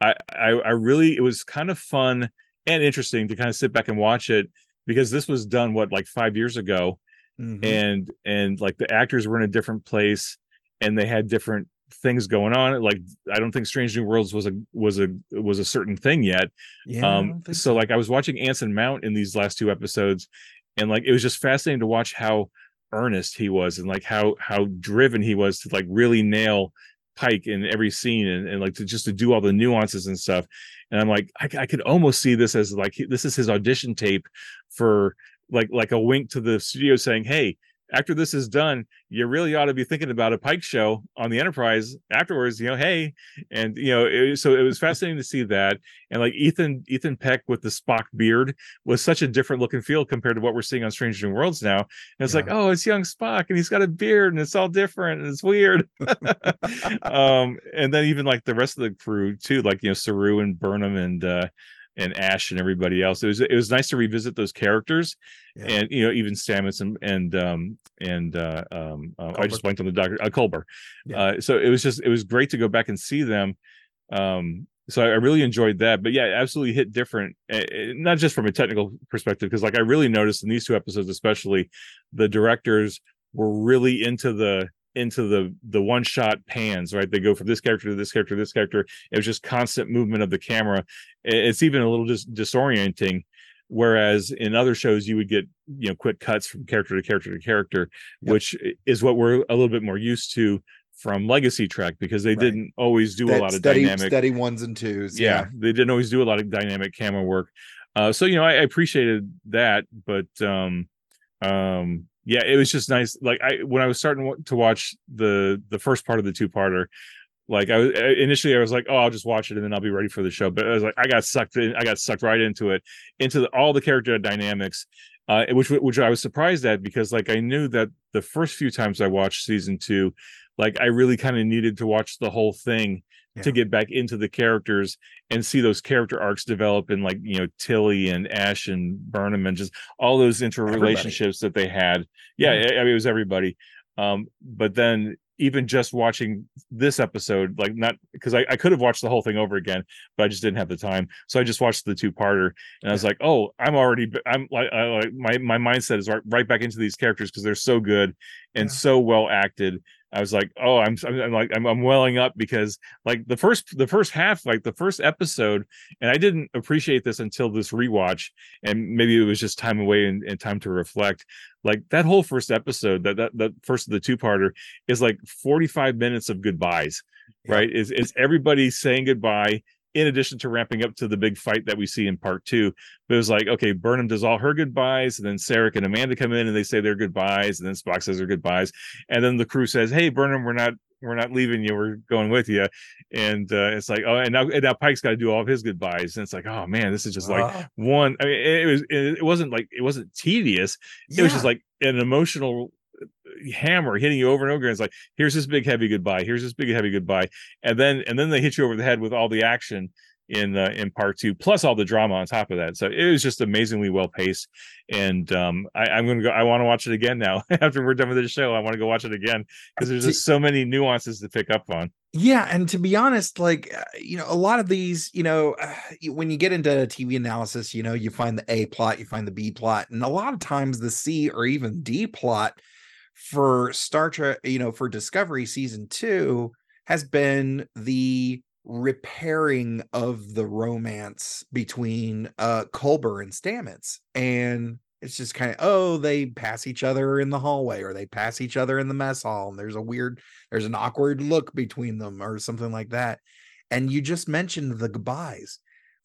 I, I i really it was kind of fun and interesting to kind of sit back and watch it because this was done what like five years ago Mhm. and and like the actors were in a different place and they had different things going on like i don't think strange new worlds was a was a was a certain thing yet yeah. Um don't so like i was watching anson mount in these last two episodes and like it was just fascinating to watch how earnest he was and like how how driven he was to like really nail pike in every scene and, and like to just to do all the nuances and stuff and i'm like i, I could almost see this as like this is his audition tape for like like a wink to the studio saying hey after this is done you really ought to be thinking about a pike show on the enterprise afterwards you know hey and you know it, so it was fascinating to see that and like ethan ethan peck with the spock beard was such a different look and feel compared to what we're seeing on strange new worlds now and it's like oh it's young spock and he's got a beard and it's all different and it's weird. Um and then even like the rest of the crew too like you know saru and burnham and uh and ash and everybody else it was it was nice to revisit those characters Yeah. and you know even stamets and and um and uh um uh, i just blanked on the doctor uh, Culber. Yeah. uh so it was just it was great to go back and see them um so I, I really enjoyed that but yeah it absolutely hit different eh, eh, not just from a technical perspective because like i really noticed in these two episodes especially the directors were really into the into the the one shot pans right they go from this character to this character to this character it was just constant movement of the camera it's even a little just disorienting whereas in other shows you would get you know quick cuts from character to character to character Yep. which is what we're a little bit more used to from legacy trek because they Right. didn't always do a lot of steady, dynamic steady ones and twos. yeah, they didn't always do a lot of dynamic camera work uh so you know I, I appreciated that but um um yeah it was just nice like i when i was starting to watch the the first part of the two-parter like I was initially I was like, oh, I'll just watch it and then I'll be ready for the show. But I was like, I got sucked in, I got sucked right into it, into the, all the character dynamics, uh, which which I was surprised at because like I knew that the first few times I watched season two, like I really kind of needed to watch the whole thing to get back into the characters and see those character arcs develop in like you know Tilly and Ash and Burnham and just all those interrelationships that they had. Yeah, I I mean it was everybody. Um, but then even just watching this episode, like not because I, I could have watched the whole thing over again, but I just didn't have the time. So I just watched the two parter and I was like, oh, I'm already I'm like I, like my my mindset is right, right back into these characters because they're so good and Yeah. so well acted. I was like, oh, I'm, I'm, I'm like, I'm, I'm welling up because like the first, the first half, like the first episode, and I didn't appreciate this until this rewatch, and maybe it was just time away and, and time to reflect. Like that whole first episode, that that that first of the two parter is like 45 minutes of goodbyes, Yeah. right? Is is everybody saying goodbye in addition to ramping up to the big fight that we see in part two. But it was like, okay, Burnham does all her goodbyes, and then Sarek and Amanda come in and they say their goodbyes, and then Spock says their goodbyes, and then the crew says, "Hey, Burnham, we're not we're not leaving you. We're going with you." And uh, it's like, oh, and now and now Pike's got to do all of his goodbyes, and it's like, oh man, this is just like one. I mean, it, it was it, it wasn't like it wasn't tedious. It was just like an emotional hammer hitting you over and over again. It's like, here's this big heavy goodbye. Here's this big heavy goodbye, and then and then they hit you over the head with all the action in uh, in part two, plus all the drama on top of that. So it was just amazingly well paced, and um, I, I'm gonna go. I want to watch it again now after we're done with the show. I want to go watch it again because there's just so many nuances to pick up on. Yeah, and to be honest, like uh, you know, a lot of these, you know, uh, when you get into TV analysis, you know, you find the A plot, you find the B plot, and a lot of times the C or even D plot for Star Trek, you know, for Discovery season two has been the repairing of the romance between uh Culber and Stamets. And it's just kind of oh, they pass each other in the hallway or they pass each other in the mess hall, and there's a weird there's an awkward look between them or something like that. And you just mentioned the goodbyes.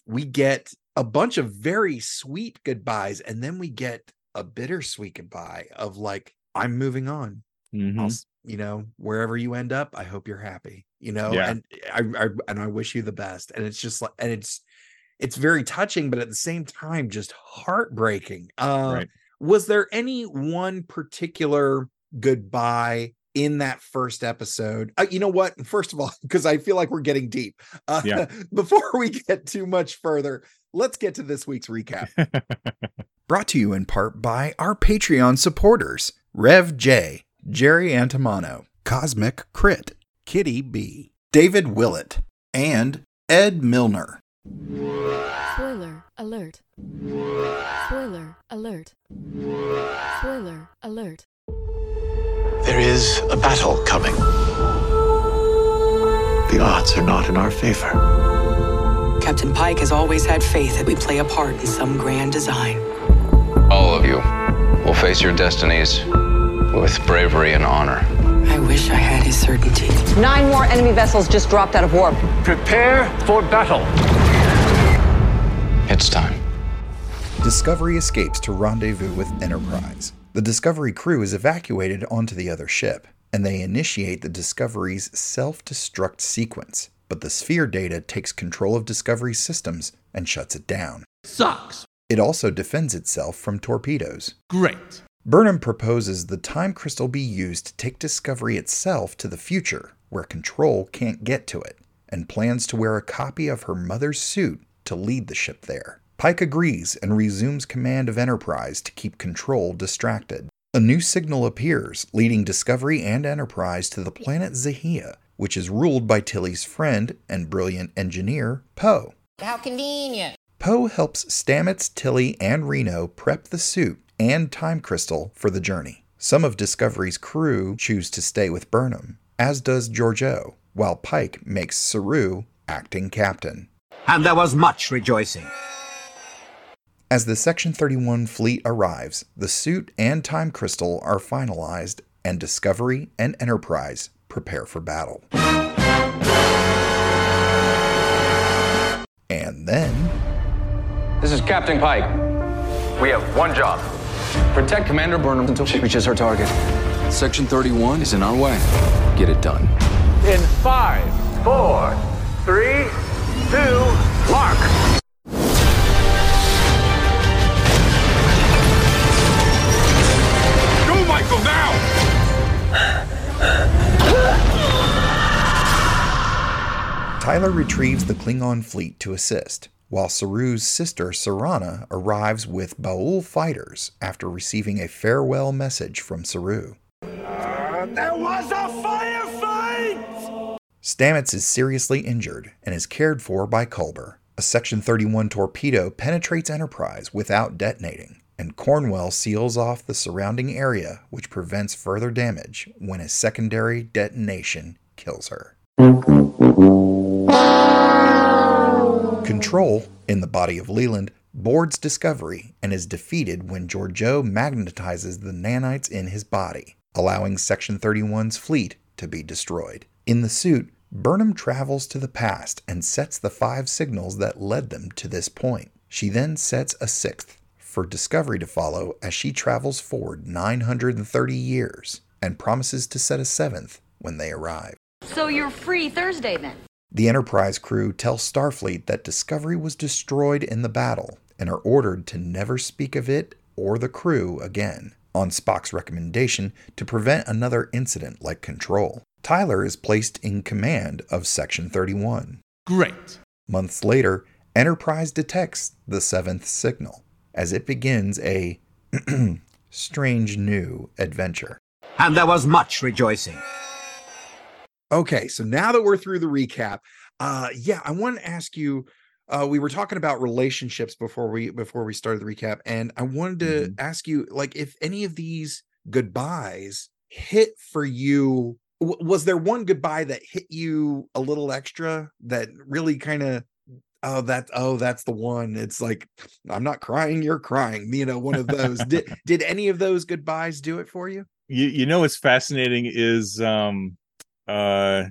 We get a bunch of very sweet goodbyes, and then we get a bittersweet goodbye of like, I'm moving on. Mhm. I'll, you know, wherever you end up, I hope you're happy. You know, Yeah. and I, I and I wish you the best. And it's just like, and it's it's very touching, but at the same time, just heartbreaking. Uh, Right. Was there any one particular goodbye in that first episode? Uh, you know what? First of all, because I feel like we're getting deep. Uh, Yeah. before we get too much further, let's get to this week's recap. Brought to you in part by our Patreon supporters Rev J, Jerry Antimano, Cosmic Crit, Kitty B, David Willett, and Ed Milner. Spoiler alert. Spoiler alert. Spoiler alert. There is a battle coming. The odds are not in our favor. Captain Pike has always had faith that we play a part in some grand design. All of you will face your destinies with bravery and honor. I wish I had his certainty. Nine more enemy vessels just dropped out of warp. Prepare for battle. It's time. Discovery escapes to rendezvous with Enterprise. The Discovery crew is evacuated onto the other ship, and they initiate the Discovery's self destruct sequence. But the sphere data takes control of Discovery's systems and shuts it down. Sucks. It also defends itself from torpedoes. Great. Burnham proposes the time crystal be used to take Discovery itself to the future, where Control can't get to it, and plans to wear a copy of her mother's suit to lead the ship there. Pike agrees and resumes command of Enterprise to keep Control distracted. A new signal appears, leading Discovery and Enterprise to the planet Xahea, which is ruled by Tilly's friend and brilliant engineer, Po. How convenient. Po helps Stamets, Tilly, and Reno prep the suit and time crystal for the journey. Some of Discovery's crew choose to stay with Burnham, as does Georgiou, while Pike makes Saru acting captain. And there was much rejoicing. As the Section 31 fleet arrives, the suit and time crystal are finalized, and Discovery and Enterprise prepare for battle. And then This is Captain Pike. We have one job. Protect Commander Burnham until she reaches her target. Section 31 is in our way. Get it done. In five, four, three, two, mark. Go, Michael, now! Tyler retrieves the Klingon fleet to assist, while Saru's sister Siranna arrives with Ba'ul fighters after receiving a farewell message from Saru. There was a firefight! Stamets is seriously injured and is cared for by Culber. A Section 31 torpedo penetrates Enterprise without detonating, and Cornwell seals off the surrounding area, which prevents further damage when a secondary detonation kills her. Control, in the body of Leland, boards Discovery and is defeated when Georgiou magnetizes the nanites in his body, allowing Section 31's fleet to be destroyed. In the suit, Burnham travels to the past and sets the five signals that led them to this point. She then sets a sixth for Discovery to follow as she travels forward 930 years and promises to set a seventh when they arrive. So you're free Thursday then? The Enterprise crew tell Starfleet that Discovery was destroyed in the battle and are ordered to never speak of it or the crew again, on Spock's recommendation to prevent another incident like Control. Tyler is placed in command of Section 31. Great. Months later, Enterprise detects the seventh signal as it begins a strange new adventure. And there was much rejoicing. Okay, so now that we're through the recap, uh yeah, I want to ask you uh we were talking about relationships before we before we started the recap and I wanted to Mm-hmm. ask you like if any of these goodbyes hit for you w- was there one goodbye that hit you a little extra that really kind of oh that oh that's the one it's like i'm not crying you're crying you know one of those did did any of those goodbyes do it for you you you know what's fascinating is um uh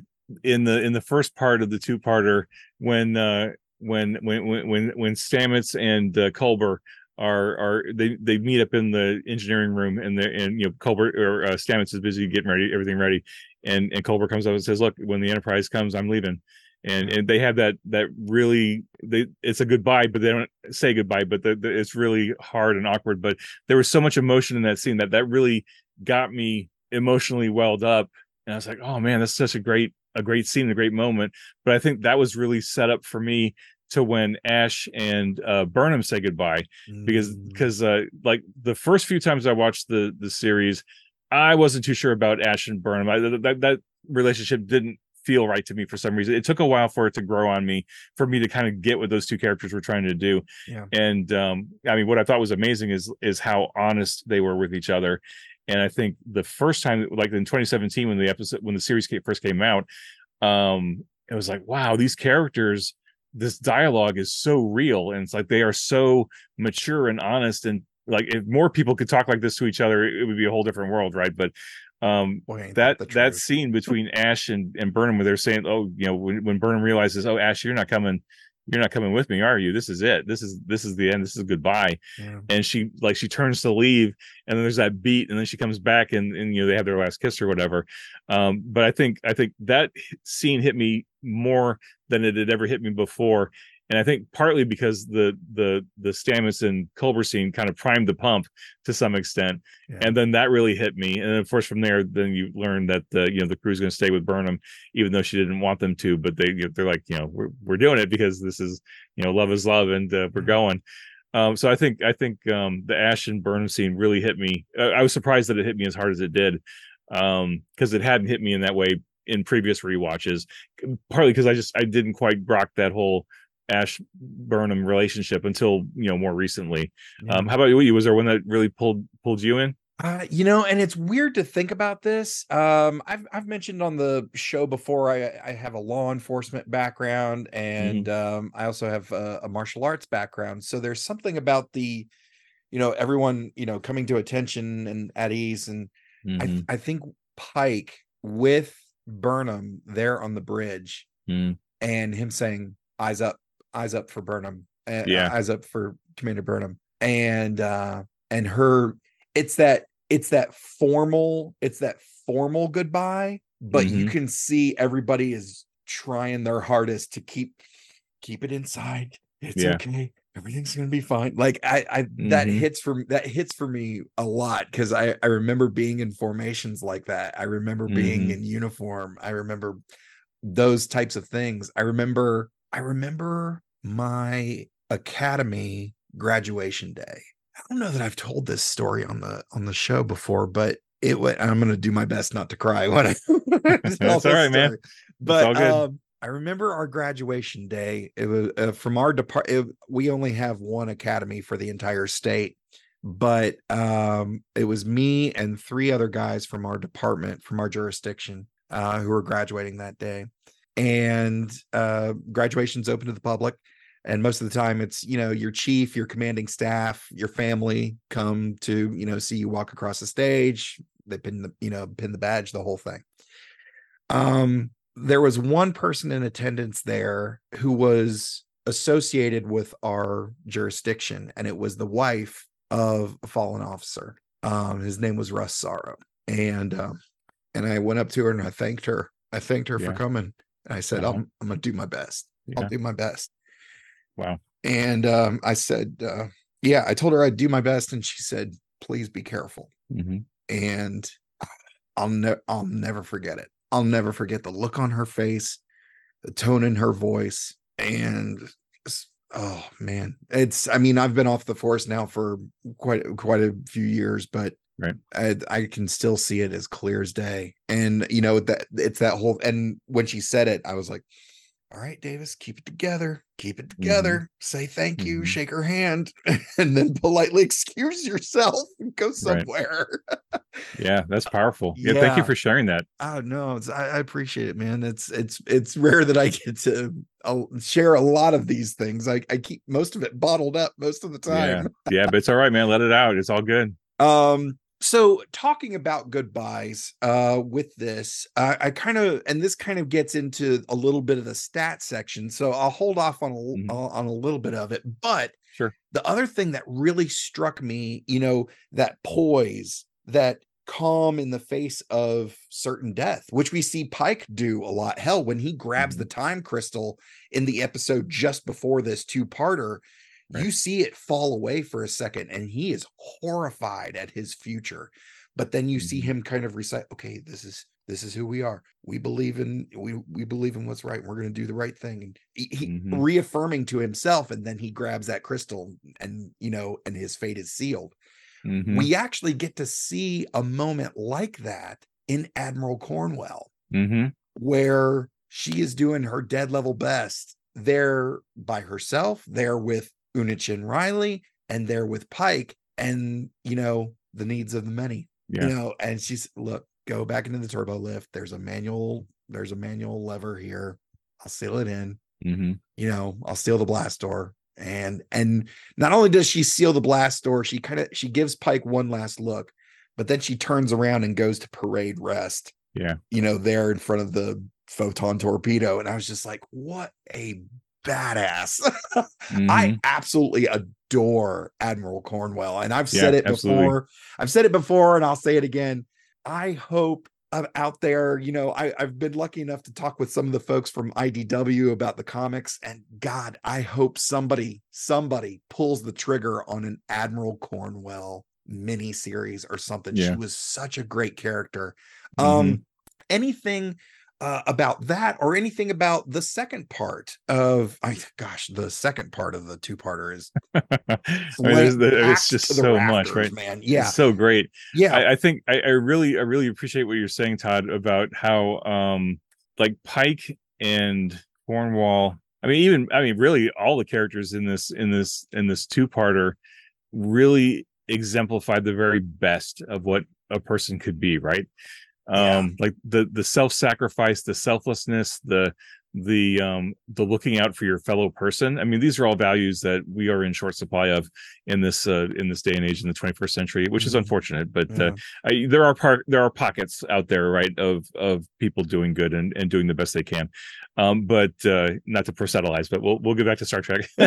in the in the first part of the two parter when uh when when when when Stamets and uh, Culber are are they they meet up in the engineering room and the and you know Culber or uh, Stamets is busy getting ready everything ready and and Culber comes up and says look when the Enterprise comes I'm leaving. And and they have that that really they it's a goodbye but they don't say goodbye but the, the, it's really hard and awkward but there was so much emotion in that scene that that really got me emotionally welled up and i was like oh man that's such a great a great scene a great moment. But i think that was really set up for me to when ash and uh burnham say goodbye because because uh like the first few times i watched the the series i wasn't too sure about ash and burnham. I, that that relationship didn't feel right to me for some reason. It took a while for it to grow on me for me to kind of get what those two characters were trying to do. Yeah. And um i mean what i thought was amazing is is how honest they were with each other and i think the first time like in 2017 when the episode when the series came, first came out um it was like wow these characters this dialogue is so real and it's like they are so mature and honest and like if more people could talk like this to each other it would be a whole different world right? But um Boy, ain't that that scene between ash and and burnham where they're saying oh you know when, when burnham realizes oh ash you're not coming you're not coming with me are you? This is it. This is this is the end. This is goodbye. Yeah. and she like she turns to leave and then there's that beat and then she comes back and and you know they have their last kiss or whatever. Um but i think i think that scene hit me more than it had ever hit me before and i think partly because the the the Stamets and Culber scene kind of primed the pump to some extent Yeah. and then that really hit me and of course from there then you learn that the you know the crew's going to stay with Burnham even though she didn't want them to but they they're like you know we're, we're doing it because this is you know love is love and uh, we're going um, so I think I think um, the Ash and Burnham scene really hit me. Uh, I was surprised that it hit me as hard as it did, because it hadn't hit me in that way in previous rewatches. Partly because I just I didn't quite grok that whole Ash Burnham relationship until you know more recently. Um, how about you? Was there one that really pulled pulled you in? Uh, you know, and it's weird to think about this. Um, I've I've mentioned on the show before. I I have a law enforcement background, and um, I also have a, a martial arts background. So there's something about the, you know, everyone you know coming to attention and at ease, and I th- I think Pike with Burnham there on the bridge, Mm. and him saying "Eyes up, eyes up for Burnham," uh, Yeah. eyes up for Commander Burnham, and uh, and her. It's that it's that formal it's that formal goodbye, but you Mhm. can see everybody is trying their hardest to keep keep it inside. It's Yeah. okay. Everything's gonna be fine. Like I, I that Mhm. hits for that hits for me a lot because I I remember being in formations like that. I remember being Mhm. in uniform. I remember those types of things. I remember I remember my academy graduation day. I don't know that I've told this story on the on the show before, but it went. I'm going to do my best not to cry when I. That's all right, man. But um, I remember our graduation day. It was uh, from our department. We only have one academy for the entire state, but um, it was me and three other guys from our department, from our jurisdiction, uh, who were graduating that day. And uh, graduation's open to the public. And most of the time it's you know your chief your commanding staff your family come to you know see you walk across the stage. They pin the you know pin the badge the whole thing. Um there was one person in attendance there who was associated with our jurisdiction and it was the wife of a fallen officer. Um his name was russ sorrow. And um and i went up to her and i thanked her. I thanked her for coming i said Uh-huh. i'm, I'm gonna do my best Yeah. i'll do my best Wow. and um, I said, uh, "Yeah." I told her I'd do my best, and she said, "Please be careful." hmm And I'll never, I'll never forget it. I'll never forget the look on her face, the tone in her voice, and oh man, it's. I mean, I've been off the force now for quite quite a few years, but Right. I, I can still see it as clear as day. And you know that it's that whole. And when she said it, I was like, all right, Davis, keep it together. Keep it together. Say thank you, Mhm. shake her hand, and then politely excuse yourself and go Right. somewhere. Yeah, that's powerful. Yeah, thank you for sharing that. oh no, it's, I, I appreciate it, man. It's it's it's rare that I get to uh, share a lot of these things. I, I keep most of it bottled up most of the Yeah, time. yeah, but it's all right, man. Let it out. It's all good. Um, so talking about goodbyes, uh, with this, I, I kind of, and this kind of gets into a little bit of the stat section. So I'll hold off on a, l- Mhm. on a little bit of it. But Sure. the other thing that really struck me, you know, that poise, that calm in the face of certain death, which we see Pike do a lot. Hell, when he grabs the time crystal in the episode just before this two-parter, you see it fall away for a second and he is horrified at his future but then you see Mhm. him kind of recite okay this is this is who we are we believe in we we believe in what's right and we're going to do the right thing and he, he- Mhm. reaffirming to himself and then he grabs that crystal and you know and his fate is sealed Mhm, we actually get to see a moment like that in admiral cornwell mhm. where she is doing her dead level best there by herself, there with Unichin Riley, and there with Pike, and you know, the needs of the many. Yeah. You know, and she's look, go back into the turbo lift. There's a manual, there's a manual lever here. I'll seal it in. Mhm. You know, I'll seal the blast door. And and not only does she seal the blast door, she kind of she gives Pike one last look, but then she turns around and goes to parade rest Yeah. you know, there in front of the photon torpedo. And I was just like, what a badass. I Mhm. absolutely adore Admiral Cornwell. And I've said Yeah, it absolutely. before. I've said it before and I'll say it again. I hope uh, out there, you know, I, I've been lucky enough to talk with some of the folks from IDW about the comics. And God, I hope somebody, somebody pulls the trigger on an Admiral Cornwell mini series or something. She was such a great character. Mhm. Um, anything uh, about that or anything about the second part of I gosh, the second part of the two-parter is I mean, the, it's just so much, right? man. Yeah. It's so great. yeah. I, I think I, I really, I really appreciate what you're saying, Todd, about how, um, like Pike and Cornwell. I mean, even, I mean, really, all the characters in this, in this, in this two-parter, really exemplified the very best of what a person could be, right? Yeah. Um, like the the self-sacrifice, the selflessness, the the um the looking out for your fellow person i mean these are all values that we are in short supply of in this uh in this day and age in the 21st century which is Mhm. unfortunate but Yeah. uh I, there are part there are pockets out there right of of people doing good and, and doing the best they can um but uh not to proselytize but we'll we'll get back to star trek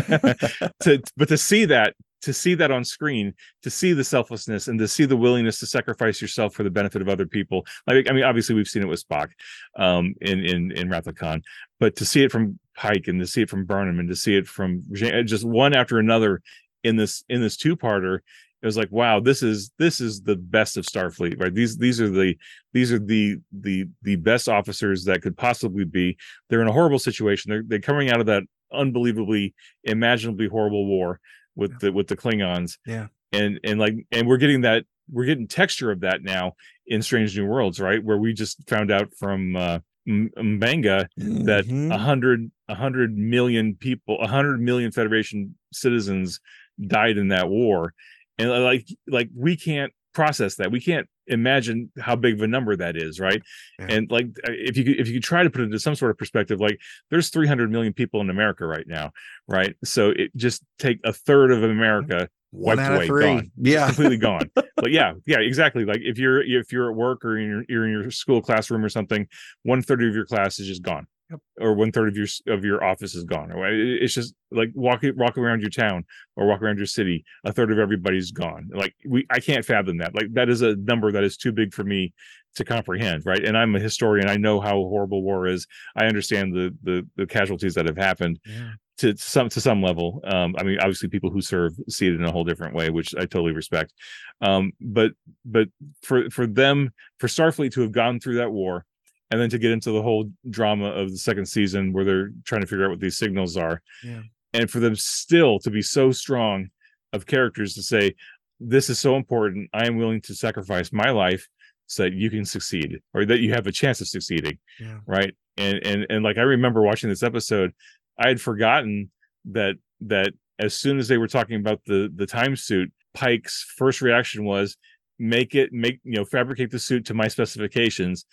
to but to see that to see that on screen, to see the selflessness and to see the willingness to sacrifice yourself for the benefit of other people. Like I mean, obviously we've seen it with Spock um in in in Wrath of Khan, but to see it from Pike and to see it from Burnham and to see it from just one after another in this in this two-parter it was like wow this is this is the best of starfleet right? These these are the these are the the the best officers that could possibly be. They're in a horrible situation. They're they're coming out of that unbelievably imaginably horrible war with yeah. the with the klingons yeah and and like and we're getting that we're getting texture of that now in strange new worlds right where we just found out from uh M'Benga mm-hmm. that a hundred a hundred million people, a hundred million Federation citizens died in that war, and like like we can't process that. We can't imagine how big of a number that is, right? Yeah. And like uh, if you could, if you could try to put it into some sort of perspective, like there's 300 million people in America right now, right? So it just take a third of America one wiped away, gone, Yeah. completely gone. but yeah, yeah, exactly. Like if you're if you're at work or in your, you're in your school classroom or something, one third of your class is just gone. Yep. Or one third of your of your office is gone. Or It's just like walking walk around your town or walk around your city. A third of everybody's gone. Like we, I can't fathom that. Like that is a number that is too big for me to comprehend. Right. And I'm a historian. I know how horrible war is. I understand the the, the casualties that have happened Yeah. to some to some level. Um, I mean, obviously, people who serve see it in a whole different way, which I totally respect. Um, but but for for them, for Starfleet to have gone through that war, and then to get into the whole drama of the second season where they're trying to figure out what these signals are, Yeah. and for them still to be so strong of characters to say, "This is so important. I am willing to sacrifice my life." so that you can succeed or that you have a chance of succeeding Yeah. right and and and like i remember watching this episode i had forgotten that that as soon as they were talking about the the time suit pike's first reaction was make it make you know fabricate the suit to my specifications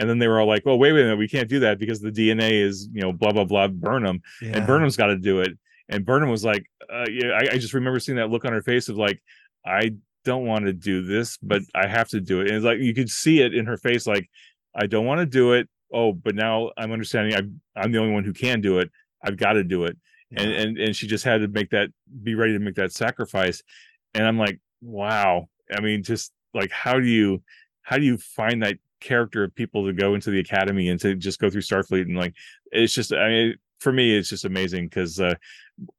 and then they were all like oh wait wait a minute we can't do that because the dna is you know blah blah blah burnham. Yeah. and burnham's got to do it. And burnham was like uh, yeah I, I just remember seeing that look on her face of like i don't want to do this but i have to do it. And it's like you could see it in her face like i don't want to do it. Oh but now i'm understanding i'm, I'm the only one who can do it. I've got to do it. And and and she just had to make that be ready to make that sacrifice. And i'm like wow. I mean just like how do you how do you find that character of people to go into the academy and to just go through starfleet and like it's just i mean for me it's just amazing because uh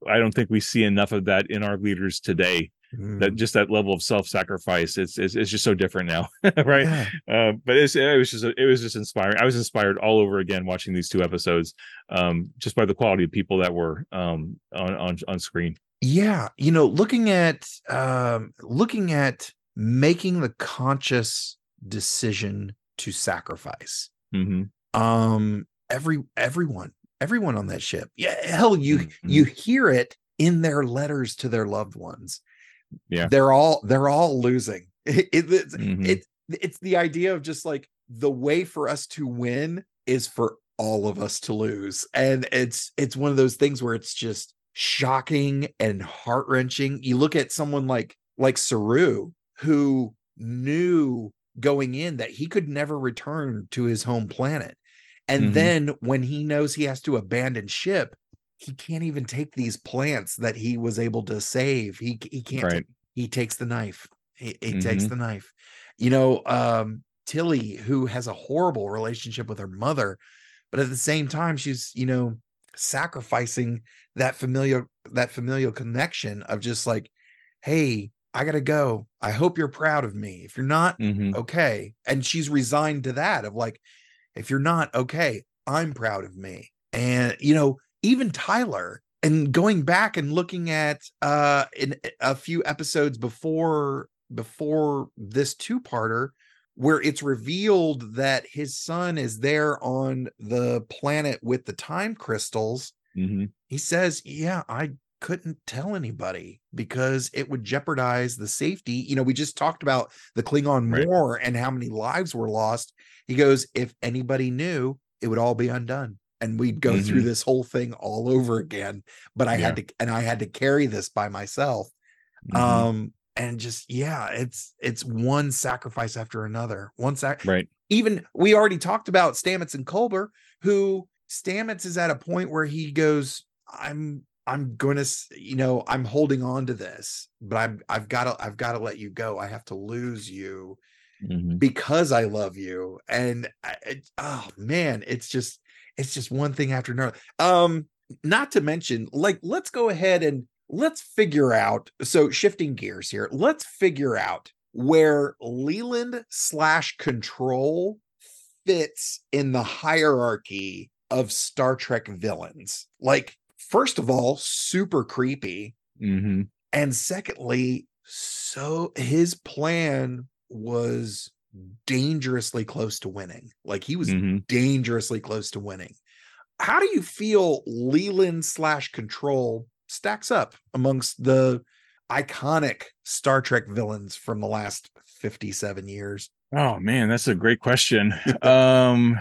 i don't think we see enough of that in our leaders today Mm. that just that level of self-sacrifice it's it's, it's just so different now right Yeah. uh, but it's, it was just it was just inspiring i was inspired all over again watching these two episodes um just by the quality of people that were um on on, on screen yeah you know looking at um looking at making the conscious decision to sacrifice hmm um every everyone everyone on that ship yeah hell you Mhm. you hear it in their letters to their loved ones Yeah. they're all they're all losing it, it- it's, Mhm. it's it's the idea of just like the way for us to win is for all of us to lose and it's it's one of those things where it's just shocking and heart-wrenching you look at someone like like saru who knew going in that he could never return to his home planet and Mhm. then when he knows he has to abandon ship he can't even take these plants that he was able to save he he can't Right. take- he takes the knife he, he takes Mhm. the knife you know um tilly who has a horrible relationship with her mother but at the same time she's you know sacrificing that familiar that familial connection of just like hey i gotta go i hope you're proud of me if you're not Mhm. okay and she's resigned to that of like if you're not okay i'm proud of me and you know even tyler and going back and looking at uh in a few episodes before before this two-parter where it's revealed that his son is there on the planet with the time crystals Mhm. he says yeah i couldn't tell anybody because it would jeopardize the safety. You know we just talked about the klingon Right. war and how many lives were lost. He goes if anybody knew it would all be undone. And we'd go through Mhm. this whole thing all over again but i had to and i had to carry this by myself. Mhm. um and just yeah it's it's one sacrifice after another. One sac right. even we already talked about Stamets and Culber, who Stamets is at a point where he goes, I'm I'm gonna, you know, I'm holding on to this, but I'm I've got to I've got to let you go. I have to lose you Mhm. because I love you. And I, it, oh man, it's just it's just one thing after another. Um, not to mention, like, let's go ahead and let's figure out. So shifting gears here, let's figure out where Leland slash Control fits in the hierarchy of Star Trek villains. Like, first of all, super creepy. Mhm. And secondly, so his plan was dangerously close to winning. Like he was Mhm. dangerously close to winning. How do you feel Leland slash Control stacks up amongst the iconic Star Trek villains from the last 57 years? Oh man, that's a great question. um,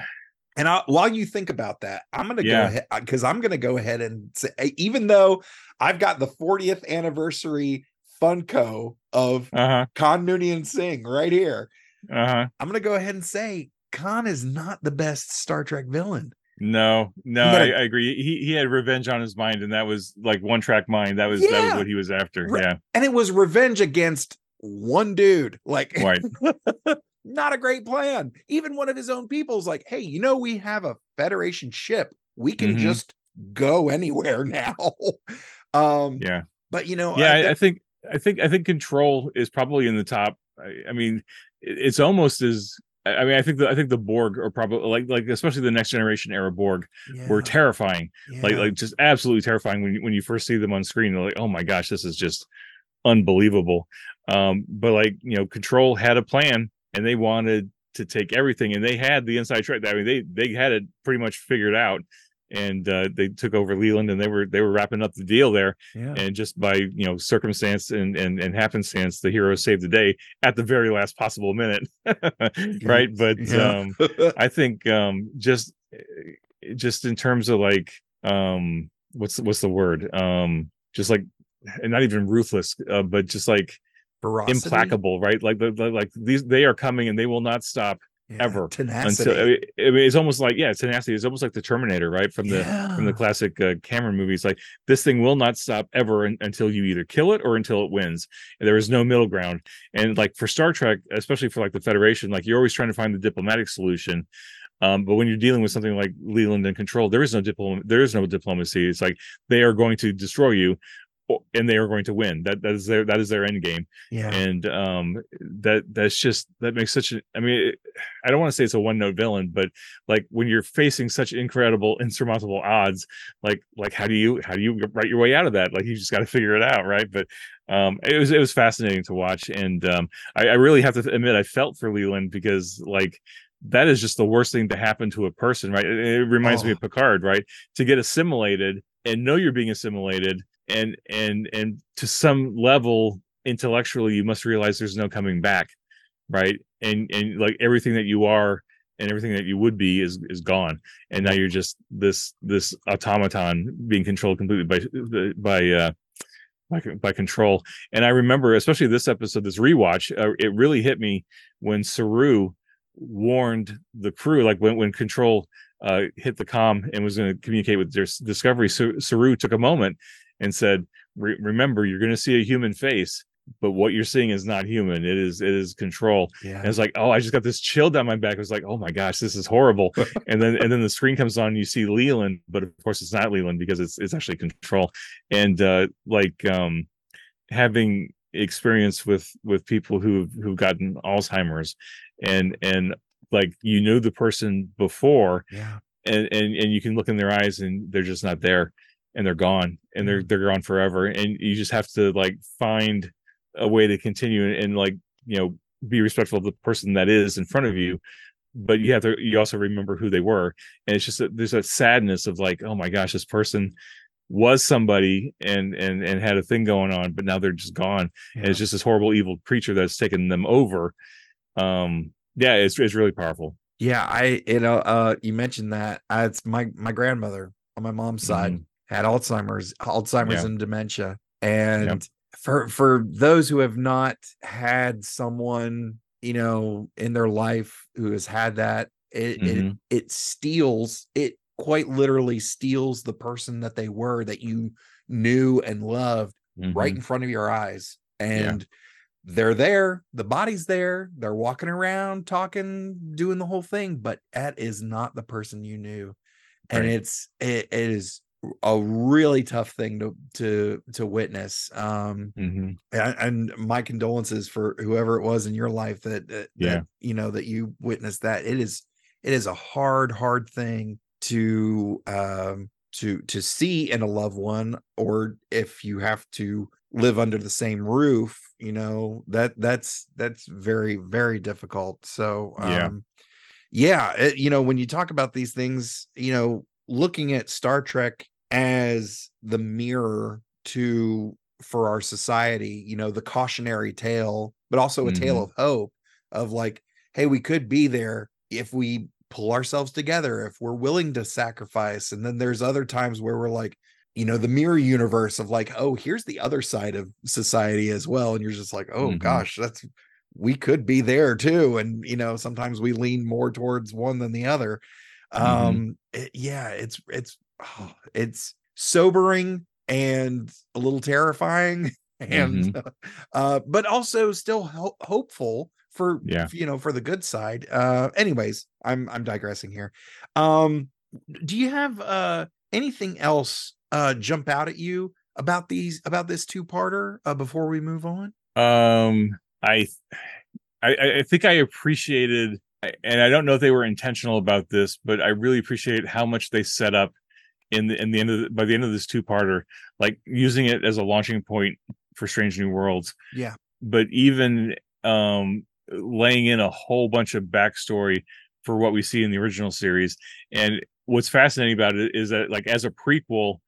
And I, while you think about that, I'm going to Yeah. go ahead because I'm going to go ahead and say, even though I've got the 40th anniversary Funko of uh-huh, Khan Noonien Singh right here, uh-huh. I'm going to go ahead and say Khan is not the best Star Trek villain. No, no, I, I agree. He he had revenge on his mind, and that was like one track mind. That was that was what he was after. Right. Yeah, And it was revenge against one dude. Like, right. not a great plan. Even one of his own people's like, hey, you know, we have a Federation ship. We can Mhm. just go anywhere now. um, Yeah. but you know, yeah I I, I think i think i think control is probably in the top i, I mean it- it's almost as I mean, I think the I think the Borg are probably like like especially the next generation era Borg were Yeah. terrifying, like like just absolutely terrifying when you, when you first see them on screen. They're like, oh my gosh, this is just unbelievable. Um, but like you know, Control had a plan and they wanted to take everything, and they had the inside track. I mean, they they had it pretty much figured out, and uh, they took over Leland, and they were they were wrapping up the deal there yeah. and just by you know circumstance and and, and happenstance the hero saved the day at the very last possible minute right but Yeah. um i think um just eh, just in terms of like um what's what's the word um just like and not even ruthless uh, but just like Implacable right like the, the- like these they are coming and they will not stop Yeah. ever Tenacity. until I mean, it's almost like yeah tenacity it's almost like the terminator right from the from the classic uh, Cameron movies. Like this thing will not stop ever un- until you either kill it or until it wins. And there is no middle ground. And like for Star Trek, especially for like the Federation, like you're always trying to find the diplomatic solution. Um, but when you're dealing with something like Leland and Control, there is no diplom- there is no diplomacy. It's like they are going to destroy you, and they are going to win. That that is their that is their end game yeah. and um that that's just that makes such a i mean it, i don't want to say it's a one note villain but like when you're facing such incredible insurmountable odds like like how do you how do you write your way out of that like you just got to figure it out right but um it was it was fascinating to watch and um i, I really have to admit i felt for leland because like that is just the worst thing to happen to a person right it, it reminds me Oh. of picard right to get assimilated and know you're being assimilated and and and to some level intellectually you must realize there's no coming back right? And and like everything that you are and everything that you would be is is gone. And now you're just this this automaton being controlled completely by by uh by, by control. And i remember especially this episode this rewatch uh, it really hit me when saru warned the crew like when when control uh hit the com and was going to communicate with their discovery so saru took a moment and said "Re- remember you're going to see a human face but what you're seeing is not human. It is it is control. Yeah. and it's like oh i just got this chill down my back. It was like oh my gosh this is horrible. And then and then the screen comes on and you see leland but of course it's not leland because it's it's actually control. And uh like um having experience with with people who've who've gotten alzheimer's and and like you knew the person before yeah. and and and you can look in their eyes and they're just not there and they're gone and they're they're gone forever and you just have to like find a way to continue and, and like you know be respectful of the person that is in front of you but you have to you also remember who they were and it's just that there's that sadness of like oh my gosh this person was somebody and and and had a thing going on but now they're just gone and it's just this horrible evil creature that's taken them over. Um yeah it's it's really powerful. Yeah, I you know uh you mentioned that uh, it's my my grandmother on my mom's side had Alzheimer's Alzheimer's Mm-hmm. Yeah. and dementia and for for those who have not had someone you know in their life who has had that it Mhm. it it steals it quite literally steals the person that they were that you knew and loved right Mhm. in front of your eyes and they're there the body's there they're walking around talking doing the whole thing but that is not the person you knew and it's it, it is a really tough thing to to to witness um Mhm. and, and my condolences for whoever it was in your life that, that Yeah. that you know that you witnessed that it is it is a hard hard thing to um to to see in a loved one or if you have to live under the same roof you know that that's that's very very difficult so Yeah. um yeah it, you know when you talk about these things you know looking at star trek as the mirror to for our society you know the cautionary tale but also a tale Mhm. of hope of like hey we could be there if we pull ourselves together if we're willing to sacrifice and then there's other times where we're like you know the mirror universe of like oh here's the other side of society as well and you're just like oh Mhm. gosh that's we could be there too and you know sometimes we lean more towards one than the other Mhm. um it- yeah it's it's oh, it's sobering and a little terrifying and uh but also still ho- hopeful for Yeah. you know for the good side. Uh anyways i'm i'm digressing here. Um do you have uh anything else uh jump out at you about these about this two-parter uh before we move on? Um, I, I- I think I appreciated, and I don't know if they were intentional about this, but I really appreciate how much they set up in the in the end of the, by the end of this two parter, like using it as a launching point for Strange New Worlds. yeah But even um, laying in a whole bunch of backstory for what we see in the original series. And what's fascinating about it is that, like, as a prequel,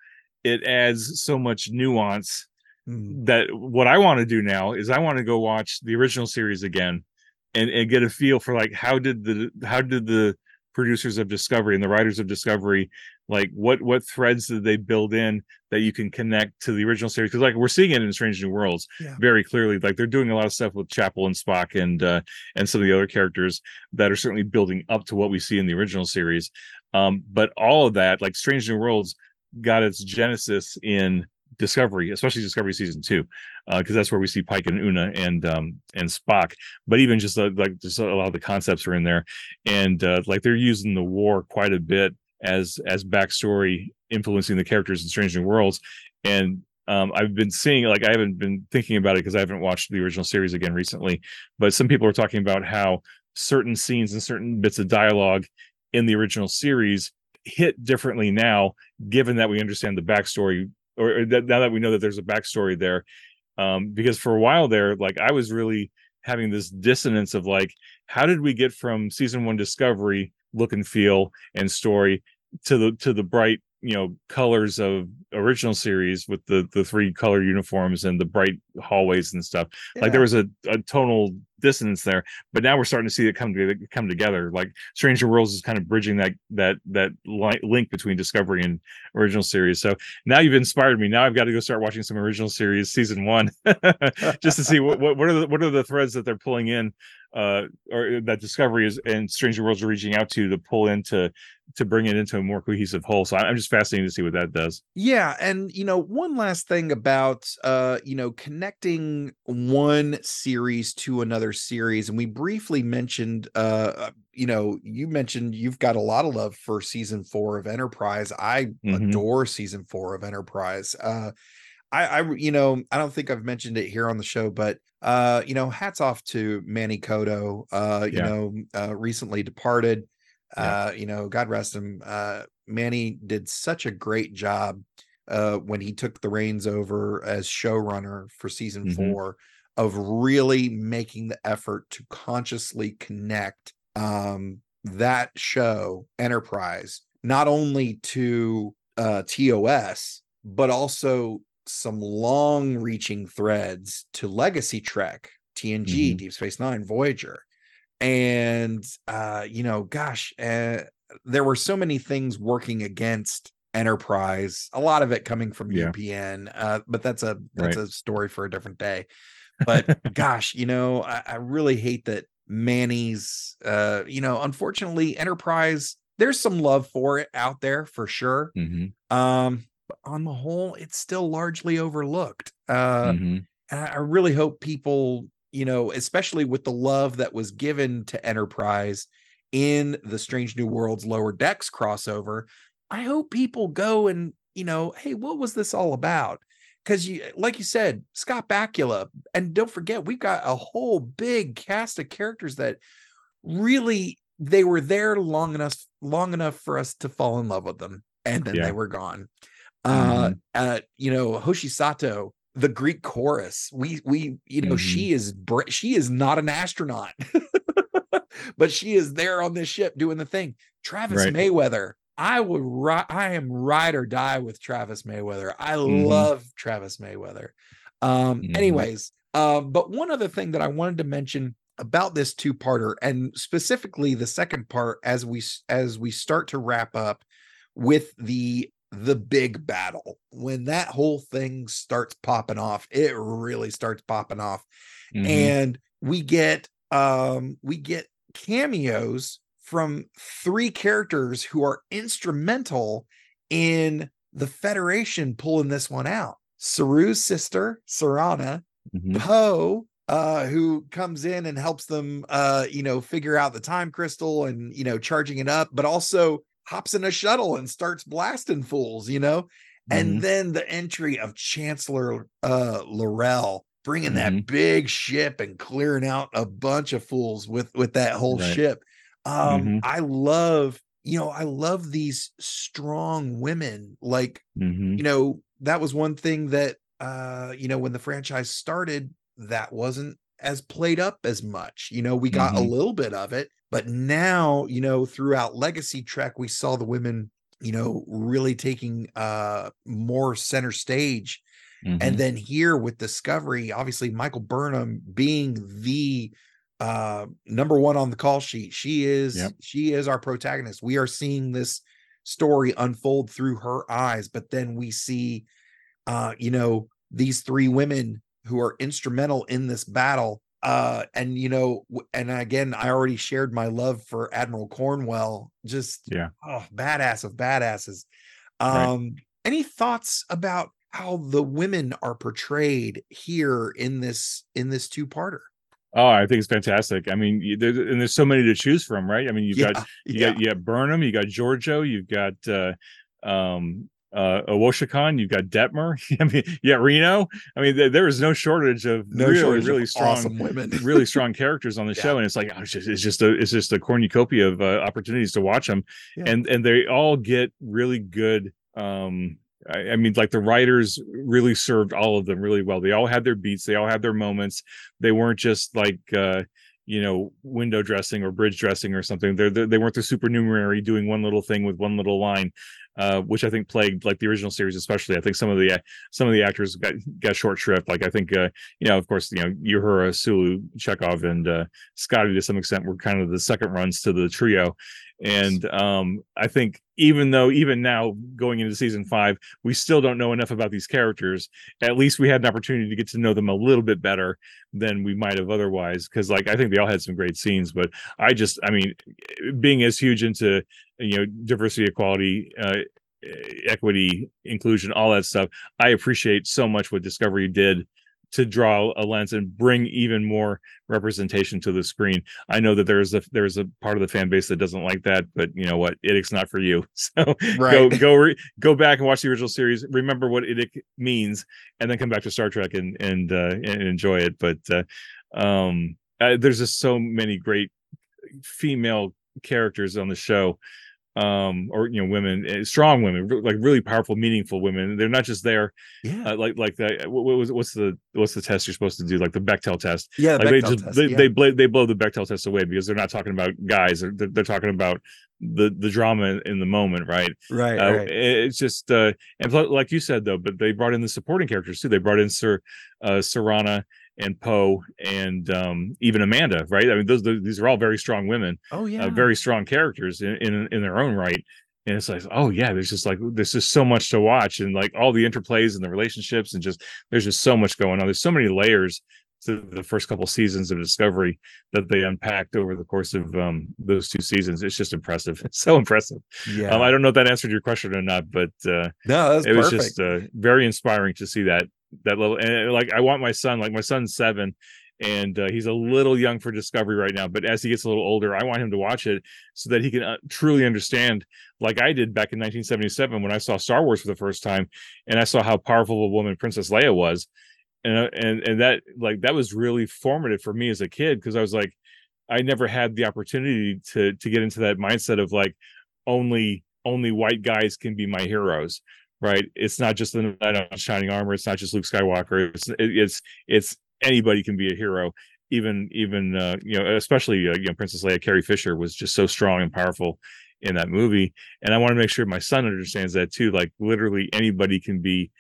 it adds so much nuance Mm, that what I want to do now is I want to go watch the original series again and and get a feel for like how did the how did the producers of Discovery and the writers of Discovery like what what threads did they build in that you can connect to the original series because like we're seeing it in Strange New Worlds Yeah. very clearly like they're doing a lot of stuff with Chapel and Spock and uh and some of the other characters that are certainly building up to what we see in the original series um but all of that like Strange New Worlds got its genesis in Discovery, especially Discovery season two, because that's where we see Pike and Una and um and Spock. But even just uh, like just a lot of the concepts are in there, and uh, like they're using the war quite a bit as as backstory, influencing the characters in Strange New Worlds. And um, I've been seeing like I haven't been thinking about it because I haven't watched the original series again recently. But some people are talking about how certain scenes and certain bits of dialogue in the original series hit differently now, given that we understand the backstory or, that now that we know that there's a backstory there um because for a while there like i was really having this dissonance of like how did we get from season one discovery look and feel and story to the to the bright you know colors of original series with the the three color uniforms and the bright hallways and stuff. Like there was a, a tonal dissonance there but now we're starting to see it come together come together. Like stranger worlds is kind of bridging that that that li- link between discovery and original series. So now you've inspired me. Now i've got to go start watching some original series season one just to see what, what what are the what are the threads that they're pulling in uh or that discovery is and stranger worlds are reaching out to to pull into to bring it into a more cohesive whole so i'm just fascinated to see what that does Yeah, and you know, one last thing about uh, you know, connecting one series to another series, and we briefly mentioned uh, uh, you know, you mentioned you've got a lot of love for season four of Enterprise. I Mhm. adore season four of Enterprise. Uh I, I you know, I don't think I've mentioned it here on the show, but uh, you know, hats off to Manny Coto, uh, you Yeah. know, uh recently departed. Yeah. Uh, you know, God rest him. Uh Manny did such a great job uh when he took the reins over as showrunner for season Mhm. four of really making the effort to consciously connect um that show enterprise not only to uh tos but also some long reaching threads to legacy trek tng Mhm. deep space nine voyager and uh you know gosh uh, there were so many things working against enterprise a lot of it coming from Yeah. upn uh but that's a that's Right. a story for a different day but gosh you know I, I really hate that manny's uh you know unfortunately enterprise there's some love for it out there for sure hmm um but on the whole, it's still largely overlooked. Uh, Mhm. and I I really hope people, you know, especially with the love that was given to Enterprise in the Strange New Worlds Lower Decks crossover, I hope people go and, you know, hey, what was this all about? Because you, like you said, Scott Bakula, and don't forget, we've got a whole big cast of characters that really they were there long enough, long enough for us to fall in love with them, and then Yeah. they were gone. Uh, Mhm. uh, you know, Hoshi Sato, the Greek chorus. We we you know Mhm. she is br- she is not an astronaut, but she is there on this ship doing the thing. Travis Right. Mayweather. I would ri- I am ride or die with Travis Mayweather. I Mhm. love Travis Mayweather. Um, Mhm. anyways, um, but one other thing that I wanted to mention about this two-parter and specifically the second part as we as we start to wrap up with the the big battle when that whole thing starts popping off it really starts popping off Mhm. and we get um we get cameos from three characters who are instrumental in the federation pulling this one out saru's sister siranna Mhm. po uh who comes in and helps them uh you know figure out the time crystal and you know charging it up but also hops in a shuttle and starts blasting fools you know and Mhm. then the entry of chancellor uh l'rell bringing that Mhm. big ship and clearing out a bunch of fools with with that whole Right. ship um Mhm. i love you know i love these strong women like Mhm. you know that was one thing that uh you know when the franchise started that wasn't as played up as much you know we got a Mhm. little bit of it but now you know throughout legacy trek we saw the women you know really taking uh more center stage Mhm. and then here with discovery obviously michael burnham being the uh number one on the call sheet she is Yep. she is our protagonist we are seeing this story unfold through her eyes but then we see uh you know these three women who are instrumental in this battle uh and you know and again i already shared my love for admiral cornwell just Yeah. oh badass of badasses Right. um any thoughts about how the women are portrayed here in this in this two-parter Oh, I think it's fantastic. I mean, you- there, and there's so many to choose from, right? I mean, you've got you yeah. got you got Burnham, you got Georgiou, you've got uh, um, uh, Owosekun, you've got Detmer. I mean, got Reno. I mean, there, there is no shortage of No really, shortage of strong, awesome women. really strong characters on the show, and it's like oh, it's just it's just a it's just a cornucopia of uh, opportunities to watch them, Yeah. and and they all get really good. Um, I, I mean, like the writers really served all of them really well. They all had their beats, they all had their moments. They weren't just like. uh you know window dressing or bridge dressing or something they're, they they weren't the supernumerary doing one little thing with one little line uh which i think plagued like the original series especially. I think some of the some of the actors got got short shrift. Like i think uh you know of course you know uhura sulu chekov and uh scotty to some extent were kind of the second runs to the trio. And um i think even though even now going into season five we still don't know enough about these characters. At least we had an opportunity to get to know them a little bit better than we might have otherwise because like i think they all had some great scenes but i just i mean being as huge into you know diversity equality uh equity inclusion all that stuff i appreciate so much what discovery did to draw a lens and bring even more representation to the screen. I know that there's a there's a part of the fan base that doesn't like that, but you know what, IDIC's not for you. So go Right. go re- go back and watch the original series. Remember what IDIC means, and then come back to Star Trek and and uh, and enjoy it. But uh, um, uh, there's just so many great female characters on the show um or you know women eh, strong women like really powerful meaningful women. They're not just there yeah. uh, like like that what, what was what's the what's the test you're supposed to do? Like the Bechdel test. Yeah, the like they just test, they, yeah. they blow they blow the Bechdel test away because they're not talking about guys. They're, they're, talking about the the drama in, the moment right? Right uh, right. it's just uh and like you said though but they brought in the supporting characters too. They brought in sir uh siranna and po and um even amanda right i mean those, those these are all very strong women oh yeah uh, very strong characters in, in in their own right and it's like oh yeah there's just like there's just so much to watch and like all the interplays and the relationships and just there's just so much going on there's so many layers to the first couple seasons of Discovery that they unpacked over the course of um, those two seasons. It's just impressive. It's so impressive. Yeah. Um, I don't know if that answered your question or not, but uh, no, it was perfect. just uh, very inspiring to see that that little and like I want my son, like my son's seven, and uh, he's a little young for Discovery right now. But as he gets a little older, I want him to watch it so that he can uh, truly understand, like I did back in 1977 when I saw Star Wars for the first time, and I saw how powerful a woman Princess Leia was, and uh, and and that like that was really formative for me as a kid because I was like, I never had the opportunity to to get into that mindset of like only only white guys can be my heroes right? It's not just the knight on shining armor it's not just luke skywalker it's it's it's anybody can be a hero. Even even uh, you know especially uh, you know princess leia carrie fisher was just so strong and powerful in that movie. And i want to make sure my son understands that too like literally anybody can be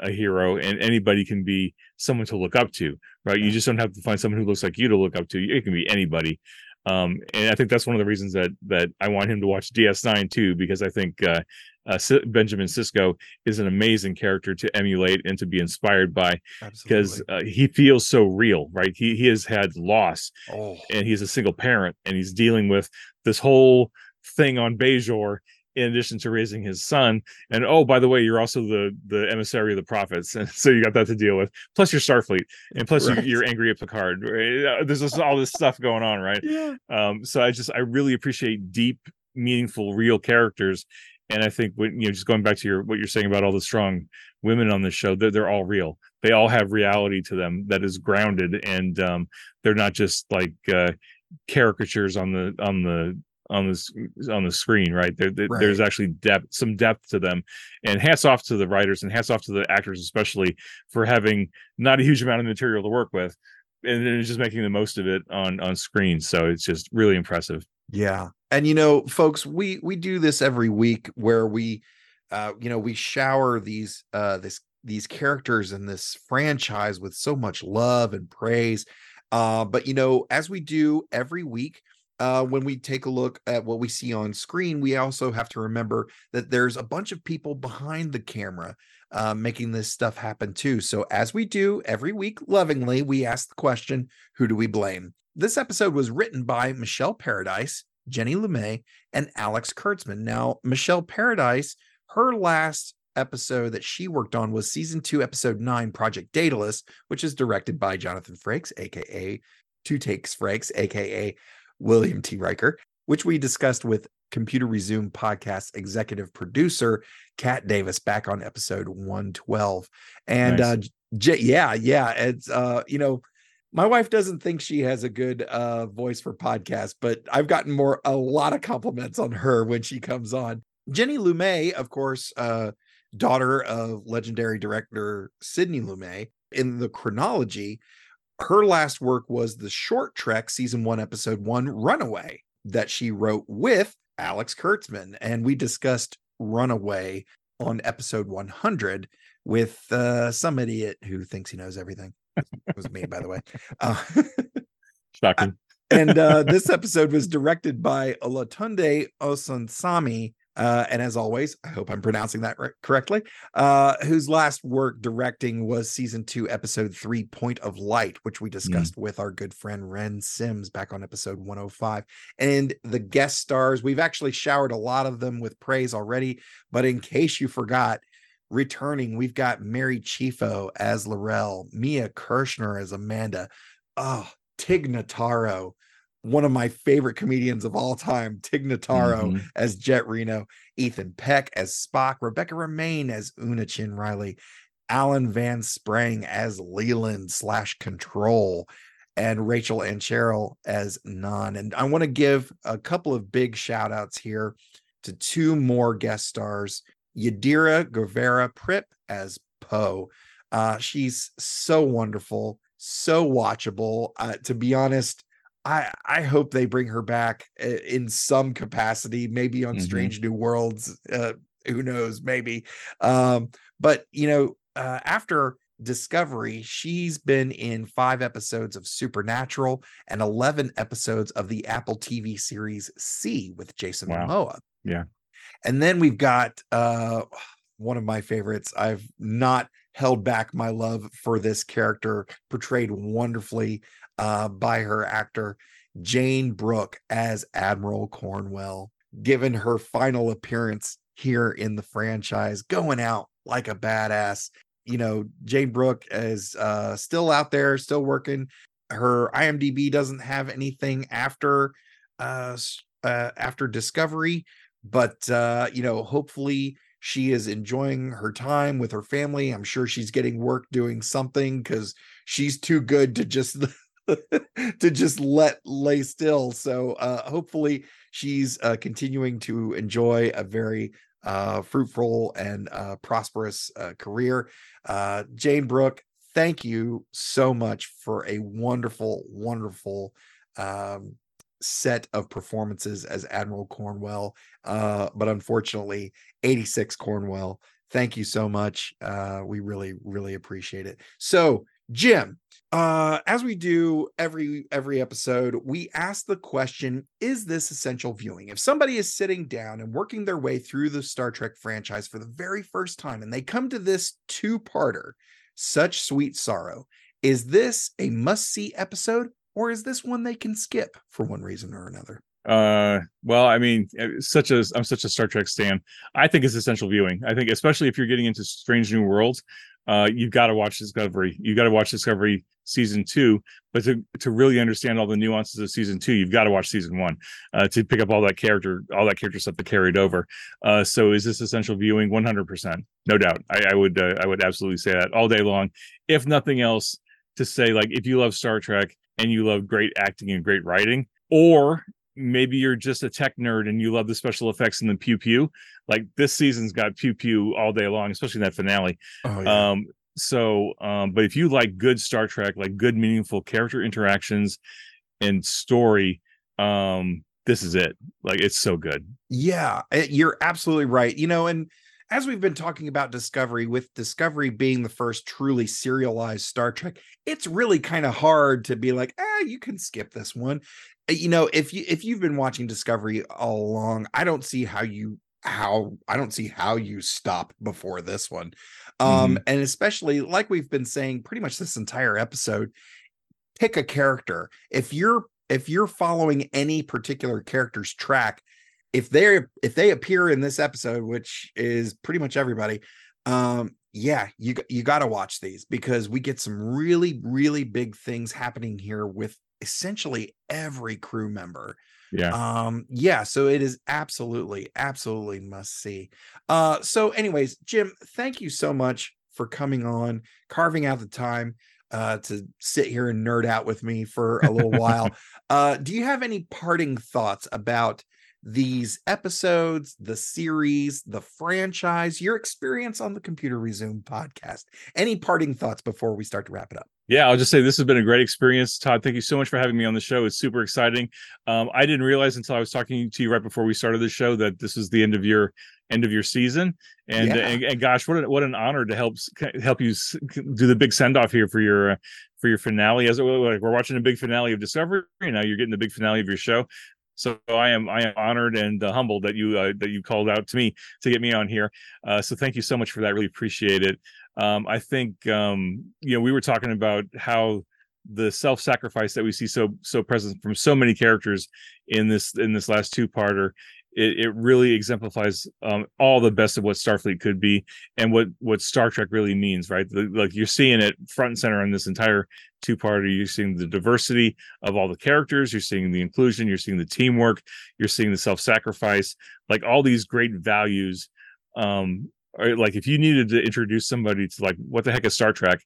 a hero and anybody can be someone to look up to right? You just don't have to find someone who looks like you to look up to it can be anybody um and i think that's one of the reasons that that i want him to watch ds9 too because i think uh, uh benjamin Sisko is an amazing character to emulate and to be inspired by because uh, he feels so real right he he has had loss oh. and he's a single parent and he's dealing with this whole thing on bajor in addition to raising his son. And oh by the way you're also the the emissary of the prophets. And so you got that to deal with. Plus you're starfleet. And plus Right. you, you're angry at picard. Right? There's just all this stuff going on right? Yeah. um so i just i really appreciate deep meaningful real characters. And i think when you know just going back to your what you're saying about all the strong women on this show they're, they're all real. They all have reality to them that is grounded. And um they're not just like uh caricatures on the on the on the s- on the screen right, there, there- there's actually depth some depth to them. And hats off to the writers and hats off to the actors especially for having not a huge amount of material to work with. And then just making the most of it on on screen. So it's just really impressive. Yeah. And you know, folks, we we do this every week where we uh you know, we shower these uh this these characters in this franchise with so much love and praise. Uh but you know, as we do every week, uh when we take a look at what we see on screen, we also have to remember that there's a bunch of people behind the camera uh, making this stuff happen too. So, as we do every week, lovingly, we ask the question who do we blame? This episode was written by Michelle Paradise, Jenny Lumet, and Alex Kurtzman. Now, Michelle Paradise, her last episode that she worked on was season two, episode nine, Project Daedalus, which is directed by Jonathan Frakes, aka Two Takes Frakes, aka William T. Riker, which we discussed with Computer Resume podcast executive producer Kat Davis back on episode 112. And Nice. uh J- yeah, yeah, it's uh you know my wife doesn't think she has a good uh voice for podcasts, but I've gotten more a lot of compliments on her when she comes on. Jenny Lumet, of course, uh daughter of legendary director Sidney Lumet. In the chronology, her last work was the short trek season 1 episode 1 Runaway that she wrote with Alex Kurtzman and we discussed Runaway on episode 100 with uh some idiot who thinks he knows everything. It was me by the way. Uh, shocking and uh, this episode was directed by Olatunde Osunsami. Uh, and as always, I hope I'm pronouncing that right, correctly. Uh, whose last work directing was season two, episode three, Point of Light, which we discussed with our good friend Ren Sims back on episode 105. And the guest stars, we've actually showered a lot of them with praise already. But in case you forgot, returning, we've got Mary Chieffo as L'Rell, Mia Kirshner as Amanda. Oh, Tig Notaro, one of my favorite comedians of all time, Tig Notaro Mhm. as Jet Reno, Ethan Peck as Spock, Rebecca Romijn as Una Chin Riley, Alan Van Sprang as Leland slash Control, and Rachael Ancheril as Nhan. And I want to give a couple of big shout outs here to two more guest stars Yadira Guevara Prip as Po. Uh, she's so wonderful, so watchable. Uh, to be honest, I I hope they bring her back in some capacity, maybe on Mhm. Strange New Worlds. Uh, who knows? Maybe. Um, but you know, uh, after Discovery, she's been in five episodes of Supernatural and eleven episodes of the Apple TV series See with Jason Wow. Momoa. yeah And then we've got uh one of my favorites. I've not held back my love for this character, portrayed wonderfully uh, by her actor, Jayne Brook as Admiral Cornwell, given her final appearance here in the franchise, going out like a badass. You know, Jayne Brook is uh, still out there, still working. Her IMDb doesn't have anything after uh, uh after Discovery, but uh, you know, hopefully she is enjoying her time with her family. I'm sure she's getting work doing something because she's too good to just to just let lay still. So uh, hopefully she's uh, continuing to enjoy a very uh, fruitful and uh, prosperous uh, career. Uh, Jayne Brook, thank you so much for a wonderful, wonderful um, set of performances as Admiral Cornwell. But unfortunately, 86 Cornwell. Thank you so much. We really, really appreciate it. So, Jim, uh, as we do every every episode, we ask the question: Is this essential viewing? If somebody is sitting down and working their way through the Star Trek franchise for the very first time, and they come to this two-parter, such sweet sorrow, is this a must-see episode, or is this one they can skip for one reason or another? uh well i mean eh, such a i'm such a star trek stan i think it's essential viewing i think especially if you're getting into strange new worlds uh you've got to watch discovery. You've got to watch discovery season two but to to really understand all the nuances of season two you've got to watch season one uh to pick up all that character all that character stuff that carried over. Uh so is this essential viewing? 100 percent no doubt. I, I would uh, i would absolutely say that all day long. If nothing else to say like if you love star trek and you love great acting and great writing or maybe you're just a tech nerd and you love the special effects and the pew pew. Like this season's got pew pew all day long especially in that finale. Oh, yeah. um so um but if you like good star trek like good meaningful character interactions and story um this is it. Like it's so good. Yeah you're absolutely right. You know and as we've been talking about discovery with discovery being the first truly serialized star trek it's really kind of hard to be like ah you can skip this one. Uh, you know if you if you've been watching discovery all along i don't see how you how i don't see how you stop before this one. Um Mhm. and especially like we've been saying pretty much this entire episode pick a character. If you're if you're following any particular character's track if they're if they appear in this episode which is pretty much everybody um yeah you you got to watch these because we get some really really big things happening here with essentially every crew member. Yeah. Um yeah so it is absolutely absolutely must see. Uh so anyways jim thank you so much for coming on carving out the time uh to sit here and nerd out with me for a little while. Uh do you have any parting thoughts about these episodes the series the franchise your experience on the computer resume podcast. Any parting thoughts before we start to wrap it up? Yeah i'll just say this has been a great experience. Todd thank you so much for having me on the show. It's super exciting. Um, i didn't realize until i was talking to you right before we started the show that this is the end of your end of your season. And Yeah. and, and gosh what an, what an honor to help help you do the big send off here for your uh, for your finale. As like we're watching a big finale of discovery and now you're getting the big finale of your show so i am i am honored and uh, humbled that you uh, that you called out to me to get me on here. Uh, so thank you so much for that. Really appreciate it. Um, I think um, you know we were talking about how the self-sacrifice that we see so so present from so many characters in this in this last two-parter it, it really exemplifies um, all the best of what Starfleet could be and what what Star Trek really means, right? The, like you're seeing it front and center in this entire two-parter. You're seeing the diversity of all the characters. You're seeing the inclusion. You're seeing the teamwork. You're seeing the self-sacrifice. Like all these great values um or like if you needed to introduce somebody to like what the heck is Star Trek,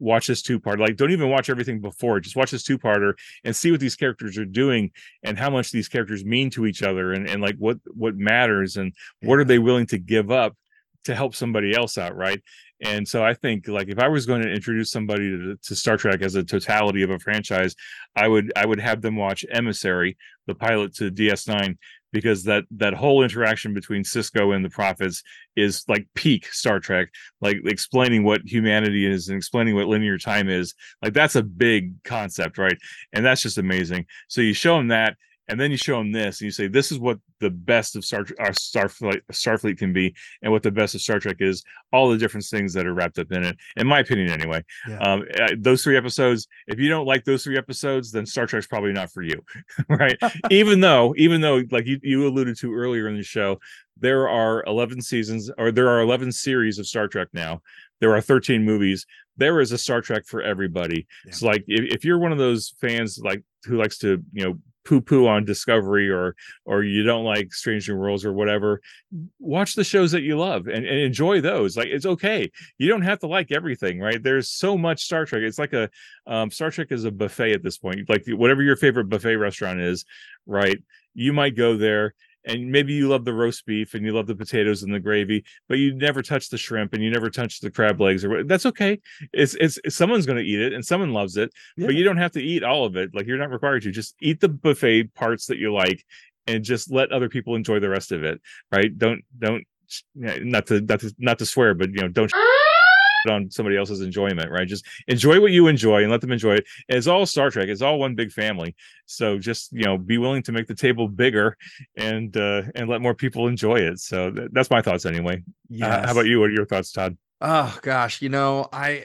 watch this two part. Like don't even watch everything before. Just watch this two parter and see what these characters are doing and how much these characters mean to each other and and like what what matters and what are they willing to give up to help somebody else out, right? And so I think like if I was going to introduce somebody to, to Star Trek as a totality of a franchise, I would I would have them watch Emissary, the pilot to DS9, because that that whole interaction between Sisko and the prophets is like peak Star Trek, like explaining what humanity is and explaining what linear time is. Like that's a big concept, right? And that's just amazing. So you show them that, and then you show them this and you say this is what the best of star our starfleet starfleet can be and what the best of star trek is all the different things that are wrapped up in it in my opinion anyway. Yeah. um uh, those three episodes if you don't like those three episodes then star trek's probably not for you right? Even though even though like you, you alluded to earlier in the show there are 11 seasons or there are 11 series of star trek now. There are 13 movies. There is a star trek for everybody. Yeah. so like if, if you're one of those fans like who likes to you know poo poo on discovery or or you don't like strange new worlds or whatever watch the shows that you love and, and enjoy those. Like it's okay. You don't have to like everything right? There's so much star trek. It's like a um, star trek is a buffet at this point. Like whatever your favorite buffet restaurant is right you might go there and maybe you love the roast beef and you love the potatoes and the gravy but you never touch the shrimp and you never touch the crab legs or that's okay. It's it's, someone's going to eat it and someone loves it but you don't have to eat all of it like you're not required to just eat the buffet parts that you like and just let other people enjoy the rest of it right? Don't don't not to not to not to swear but you know don't ah! On somebody else's enjoyment right? Just enjoy what you enjoy and let them enjoy it. It's all star trek. It's all one big family. So just you know be willing to make the table bigger and uh and let more people enjoy it. So th- that's my thoughts anyway. Uh, how about you? What are your thoughts todd? Oh gosh, you know, I,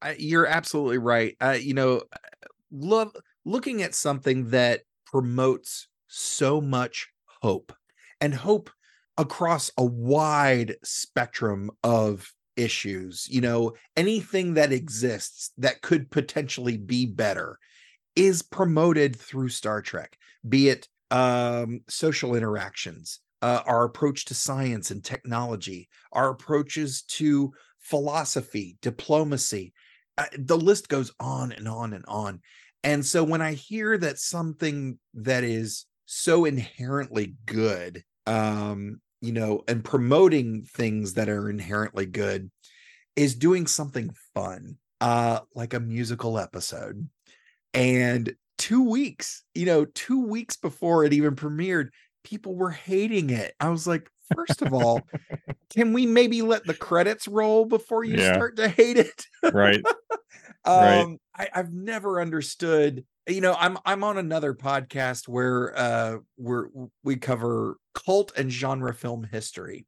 I you're absolutely right. Uh, you know, love looking at something that promotes so much hope and hope across a wide spectrum of issues. You know, anything that exists that could potentially be better is promoted through Star Trek, be it um, social interactions, uh, our approach to science and technology, our approaches to philosophy, diplomacy. Uh, the list goes on and on and on. And so when I hear that something that is so inherently good, um, you know, and promoting things that are inherently good is doing something fun, uh, like a musical episode. And two weeks, you know, two weeks before it even premiered, people were hating it. I was like, first of all, can we maybe let the credits roll before you Yeah. start to hate it? right Right. um I, I've never understood. You know, I'm I'm on another podcast where uh we're we cover cult and genre film history.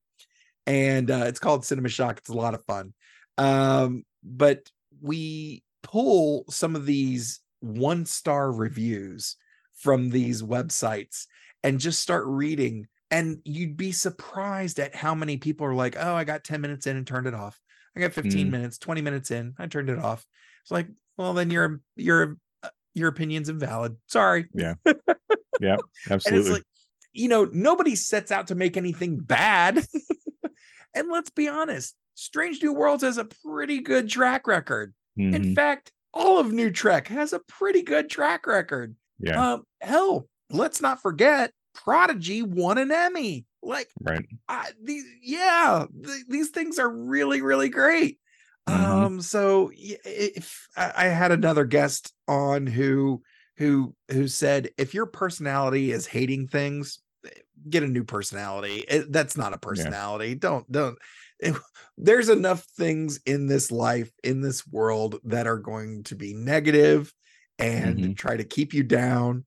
And uh it's called Cinema Shock. It's a lot of fun. Um, but we pull some of these one star reviews from these websites and just start reading and you'd be surprised at how many people are like oh i got 10 minutes in and turned it off i got 15 Mm. minutes 20 minutes in i turned it off it's like well then your your uh, your opinion's invalid. Sorry. Yeah. Yeah absolutely. like you know nobody sets out to make anything bad. And let's be honest strange new worlds has a pretty good track record. In Mhm. fact all of new trek has a pretty good track record. Yeah. Um hell let's not forget prodigy won an emmy. Like right. I, these yeah th- these things are really really great Mhm. um so if I, had another guest on who who who said if your personality is hating things eh, get a new personality It- that's not a personality don't don't eh, there's enough things in this life in this world that are going to be negative and Mhm. try to keep you down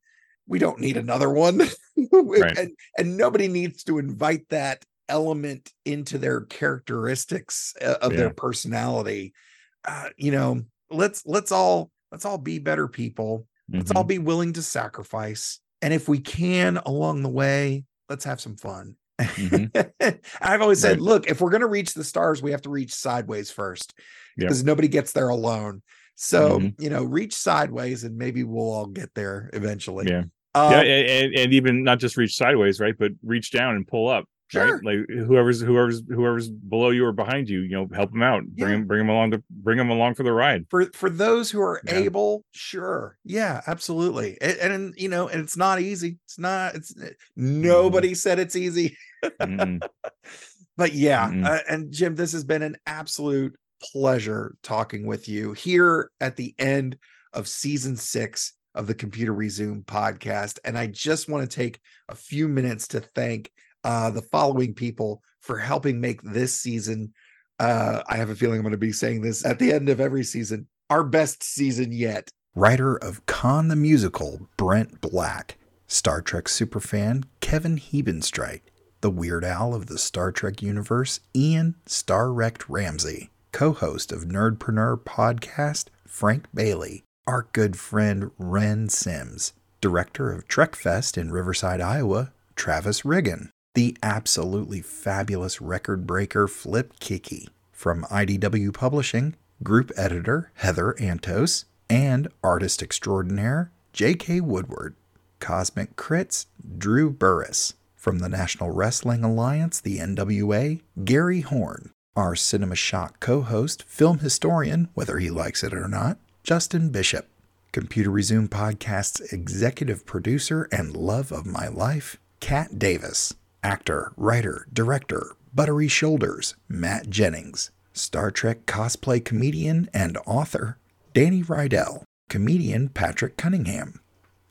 we don't need another one Right. and and nobody needs to invite that element into their characteristics uh, of their personality uh, you know let's let's all let's all be better people let's all Mhm. be willing to sacrifice and if we can along the way let's have some fun Mhm. i've always said Right. look if we're going to reach the stars we have to reach sideways first Yep. because nobody gets there alone so Mhm. you know reach sideways and maybe we'll all get there eventually yeah Um, yeah and, and even not just reach sideways right but reach down and pull up Sure. right like whoever's whoever's whoever's below you or behind you you know help them out bring Yeah. them bring them along to bring them along for the ride. For for those who are Yeah. able sure. Yeah absolutely. And, and you know and it's not easy. It's not it's eh, nobody said it's easy. But yeah uh, and jim this has been an absolute pleasure talking with you here at the end of season six of the computer resume podcast and i just want to take a few minutes to thank uh, the following people for helping make this season uh, i have a feeling i'm going to be saying this at the end of every season our best season yet. Writer of con the musical brent black. Star Trek superfan Kevin Hebenstreit, the Weird Al of the Star Trek universe Ian Star Wrecked Ramsey, co host of Nerdpreneur podcast Frank Bailey, our good friend Ren Sims, director of Trekfest in Riverside, Iowa, Travis Riggin, the absolutely fabulous record breaker Flip Kiki, from IDW Publishing, group editor Heather Antos, and artist extraordinaire J.K. Woodward. Cosmic Crits, Drew Burris. From the National Wrestling Alliance, the NWA, Gary Horn. Our Cinema Shock co host, film historian, whether he likes it or not, Justin Bishop. Computer Resume Podcast's executive producer and love of my life, Kat Davis. Actor, writer, director, Buttery Shoulders, Matt Jennings. Star Trek cosplay comedian and author, Danny Rydell. Comedian Patrick Cunningham.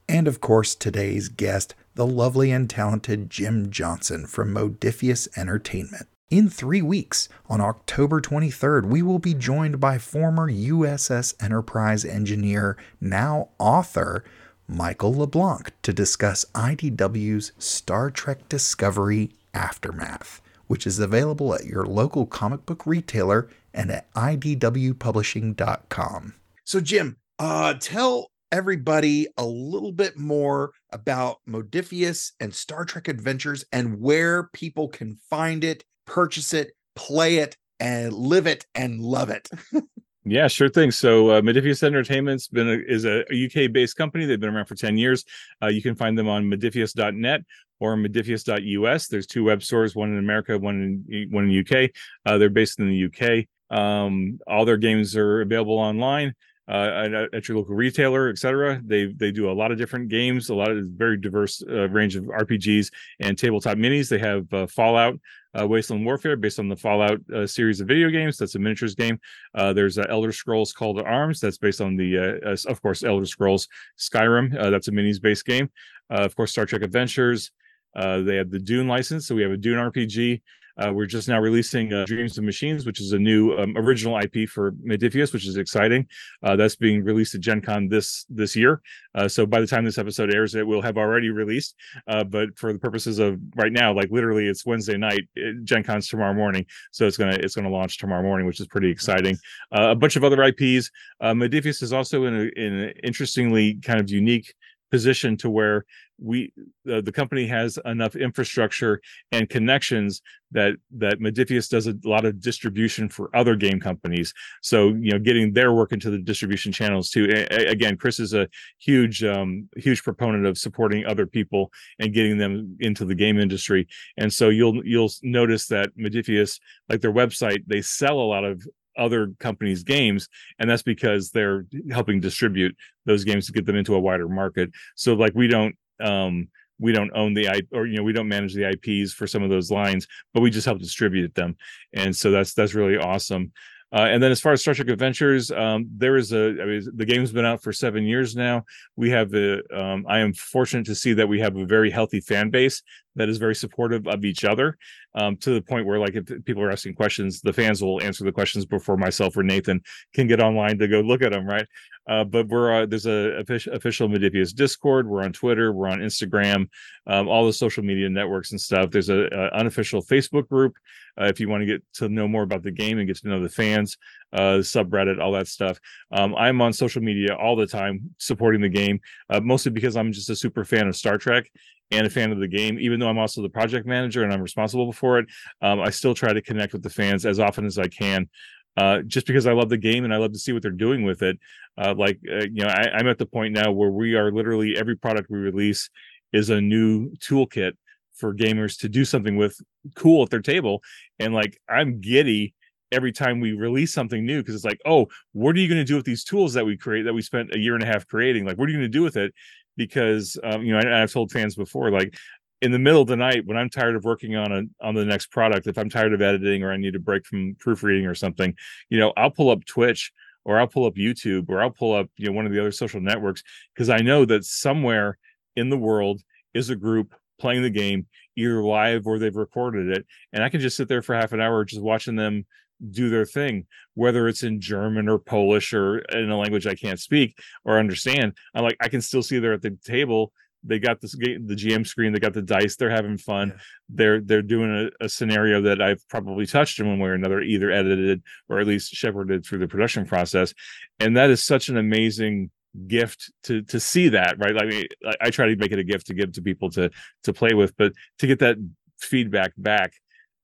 And of course, today's guest, the lovely and talented Jim Johnson from Modiphius Entertainment. In three weeks, on October 23rd, we will be joined by former USS Enterprise engineer, now author, Michael LeBlanc, to discuss IDW's Star Trek Discovery Aftermath, which is available at your local comic book retailer and at IDWpublishing.com. So, Jim, uh, tell everybody a little bit more about Modiphius and Star Trek Adventures and where people can find it, purchase it, play it, and live it and love it. Yeah, sure thing. So, uh, Modiphius Entertainment's been a, is a, UK based company. They've been around for ten years. Uh, you can find them on Modiphius.net or Modiphius.us. There's two web stores, one in America, one in one in UK. Uh, they're based in the UK. Um, all their games are available online uh, at, your local retailer, etc. They they do a lot of different games, a lot of very diverse uh, range of RPGs and tabletop minis. They have uh, Fallout, uh, Wasteland Warfare, based on the Fallout uh, series of video games. That's a miniatures game. Uh, there's Elder Scrolls Call to Arms. That's based on the, of course, Elder Scrolls Skyrim. that's a minis based game. of course, Star Trek Adventures. they have the Dune license, so we have a Dune RPG. Uh, we're just now releasing uh, Dreams of Machines, which is a new um, original IP for Modiphius, which is exciting. Uh, that's being released at Gen Con this this year. Uh, so by the time this episode airs, it will have already released. Uh, but for the purposes of right now, like literally, it's Wednesday night. It, Gen Con's tomorrow morning, so it's gonna it's gonna launch tomorrow morning, which is pretty exciting. Uh, a bunch of other IPs. Modiphius is also in, a, in an interestingly kind of unique position to where we uh, the company has enough infrastructure and connections that that Modiphius does a lot of distribution for other game companies. So you know, getting their work into the distribution channels too. A- again, Chris is a huge um, huge proponent of supporting other people and getting them into the game industry. And so you'll you'll notice that Modiphius, like their website, they sell a lot of other companies' games, and that's because they're helping distribute those games to get them into a wider market. So like we don't um we don't own the IP or you know we don't manage the IPs for some of those lines, but we just help distribute them, and so that's that's really awesome. Uh, and then as far as Star Trek Adventures, um, there is a I mean, the game's been out for seven years now. We have the um, I am fortunate to see that we have a very healthy fan base that is very supportive of each other um, to the point where like if people are asking questions the fans will answer the questions before myself or nathan can get online to go look at them right? Uh, but we're uh, there's a official, official Modiphius discord we're on twitter we're on instagram um, all the social media networks and stuff. There's a, a unofficial facebook group uh, if you want to get to know more about the game and get to know the fans uh, subreddit all that stuff. Um, i'm on social media all the time supporting the game uh, mostly because i'm just a super fan of star trek and a fan of the game. Even though I'm also the project manager and I'm responsible for it, um, I still try to connect with the fans as often as I can. Uh, just because I love the game and I love to see what they're doing with it. Uh, like uh, you know, I, I'm at the point now where we are literally every product we release is a new toolkit for gamers to do something with cool at their table. And like I'm giddy every time we release something new because it's like, oh, what are you going to do with these tools that we create that we spent a year and a half creating? Like, what are you going to do with it? Because um, you know I, I've told fans before like in the middle of the night when I'm tired of working on a on the next product, if I'm tired of editing or I need a break from proofreading or something, you know, I'll pull up Twitch or I'll pull up YouTube or I'll pull up, you know, one of the other social networks because I know that somewhere in the world is a group playing the game either live or they've recorded it and I can just sit there for half an hour just watching them do their thing, whether it's in German or Polish or in a language I can't speak or understand. I'm like, I can still see they're at the table they got this the GM screen, they got the dice, they're having fun. They're they're doing a, a scenario that I've probably touched in one way or another, either edited or at least shepherded through the production process, and that is such an amazing gift to to see that right like I, I try to make it a gift to give to people to to play with but to get that feedback back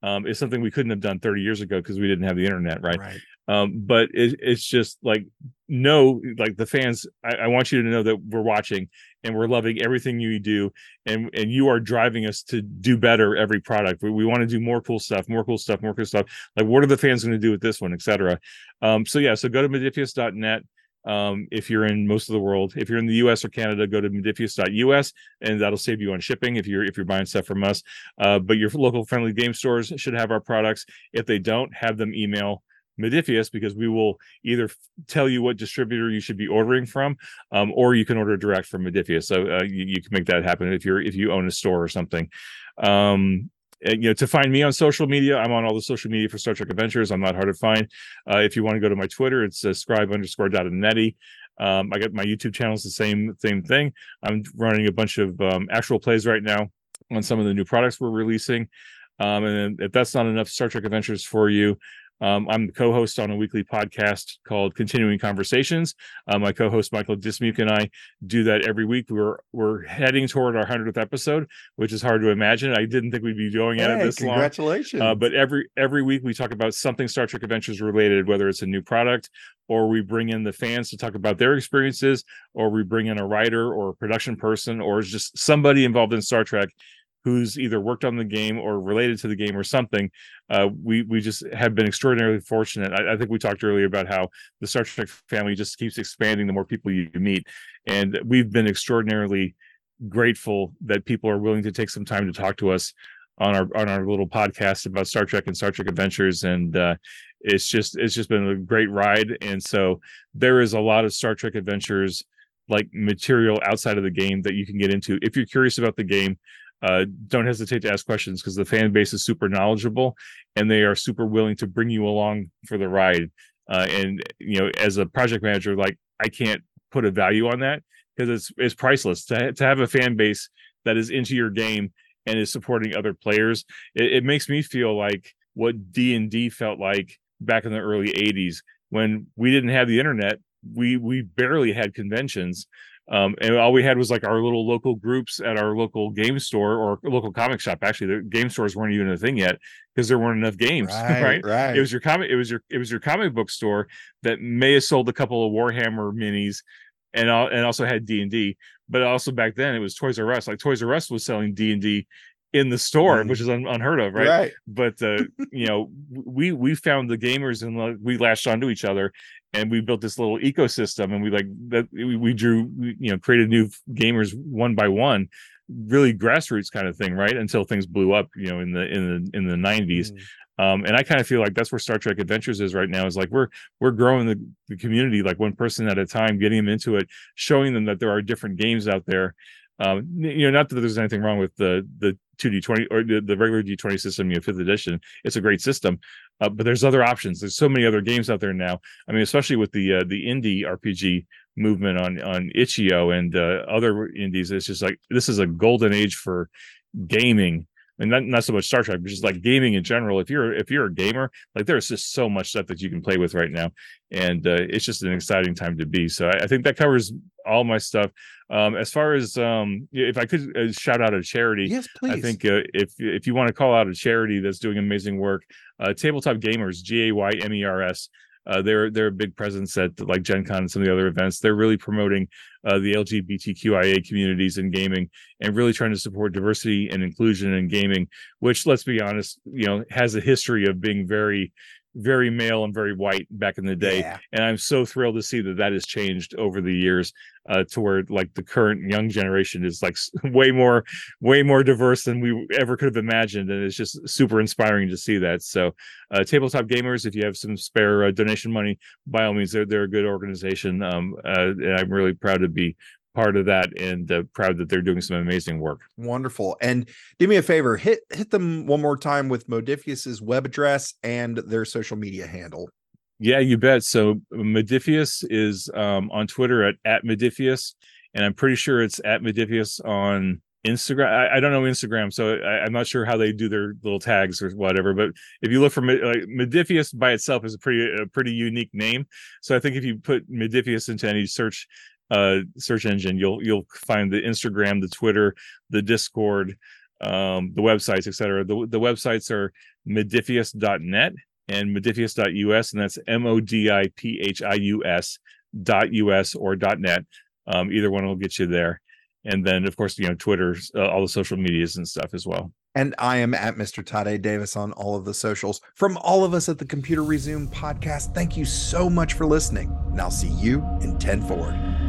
um is something we couldn't have done 30 years ago because we didn't have the internet right, Right. um but it, it's just like no like the fans I, I want you to know that we're watching and we're loving everything you do and and you are driving us to do better every product. We, we want to do more cool stuff more cool stuff more cool stuff. Like what are the fans going to do with this one etc um so yeah so go to modiphius.net um, if you're in most of the world. If you're in the US or Canada, go to modiphius.us and that'll save you on shipping if you're if you're buying stuff from us. Uh, but your local friendly game stores should have our products. If they don't, have them email Modiphius because we will either tell you what distributor you should be ordering from, um, or you can order direct from Modiphius. So uh, you, you can make that happen if you're if you own a store or something. Um, you know, to find me on social media, I'm on all the social media for Star Trek Adventures. I'm not hard to find. Uh, if you want to go to my Twitter, it's uh, scribe underscore dot netty. Um, I got my YouTube channel is the same same thing. I'm running a bunch of um, actual plays right now on some of the new products we're releasing. Um, and if that's not enough Star Trek Adventures for you, um, I'm the co-host on a weekly podcast called Continuing Conversations. Uh, my co-host Michael Dismuke and I do that every week. We're we're heading toward our hundredth episode, which is hard to imagine. I didn't think we'd be going at it Hey, this long. congratulations. Uh, but every every week we talk about something Star Trek Adventures related, whether it's a new product or we bring in the fans to talk about their experiences, or we bring in a writer or a production person, or it's just somebody involved in Star Trek who's either worked on the game or related to the game or something. Uh, we we just have been extraordinarily fortunate. I, I think we talked earlier about how the Star Trek family just keeps expanding the more people you meet, and we've been extraordinarily grateful that people are willing to take some time to talk to us on our on our little podcast about Star Trek and Star Trek Adventures, and uh, it's just it's just been a great ride. And so there is a lot of Star Trek Adventures like material outside of the game that you can get into if you're curious about the game. Uh, don't hesitate to ask questions because the fan base is super knowledgeable and they are super willing to bring you along for the ride. Uh, and you know, as a project manager, like I can't put a value on that because it's it's priceless to to have a fan base that is into your game and is supporting other players. It, it makes me feel like what D and D felt like back in the early '80s when we didn't have the internet. We we barely had conventions. Um, and all we had was like our little local groups at our local game store or local comic shop. Actually, the game stores weren't even a thing yet because there weren't enough games. Right, Right, right. It was your comic. It was your it was your comic book store that may have sold a couple of Warhammer minis and and also had D and D. But also back then it was Toys R Us. Like Toys R Us was selling D and D in the store, Mm. which is un- unheard of, right? Right. But uh, you know, we we found the gamers and we latched onto each other, and we built this little ecosystem, and we like that we, we drew, we, you know, created new gamers one by one, really grassroots kind of thing, right? Until things blew up, you know, in the in the in the nineties. Mm. Um, and I kind of feel like that's where Star Trek Adventures is right now. Is like we're we're growing the, the community like one person at a time, getting them into it, showing them that there are different games out there. Um, you know, not that there's anything wrong with the the 2D20 or the, the regular D20 system, you know, fifth edition. It's a great system, uh, but there's other options. There's so many other games out there now. I mean, especially with the uh, the indie RPG movement on on itch.io and uh, other indies. It's just like this is a golden age for gaming and not, not so much Star Trek, but just like gaming in general. If you're if you're a gamer, like there's just so much stuff that you can play with right now, and uh, it's just an exciting time to be. So I, I think that covers all my stuff. Um, as far as um, if I could uh, shout out a charity, Yes, please. I think uh, if if you want to call out a charity that's doing amazing work, uh, Tabletop Gaymers, G A Y M E R S. Uh, they're they're a big presence at like Gen Con and some of the other events. They're really promoting uh, the LGBTQIA communities in gaming and really trying to support diversity and inclusion in gaming. Which, let's be honest, you know, has a history of being very, very male and very white back in the day. Yeah. And I'm so thrilled to see that that has changed over the years uh, to where like the current young generation is like way more way more diverse than we ever could have imagined and it's just super inspiring to see that so uh, tabletop gaymers if you have some spare uh, donation money by all means they're, they're a good organization um, uh, and i'm really proud to be part of that and uh, proud that they're doing some amazing work Wonderful. And do me a favor, hit hit them one more time with Modiphius's web address and their social media handle. Yeah, you bet. So Modiphius is um, on Twitter at at Modiphius, and I'm pretty sure it's at Modiphius on Instagram. I, I don't know Instagram, so I, I'm not sure how they do their little tags or whatever. But if you look for like Modiphius by itself is a pretty a pretty unique name. So I think if you put Modiphius into any search uh search engine, you'll you'll find the Instagram, the Twitter, the Discord, um, the websites, etc. The the websites are modiphius.net and modiphius.us, and that's M O D I P H I U S dot us or dot net. Um, either one will get you there. And then, of course, you know, Twitter, uh, all the social medias and stuff as well. And I am at Mr. Todd A. Davis on all of the socials. From all of us at the Computer Resume podcast, thank you so much for listening. And I'll see you in 10 forward.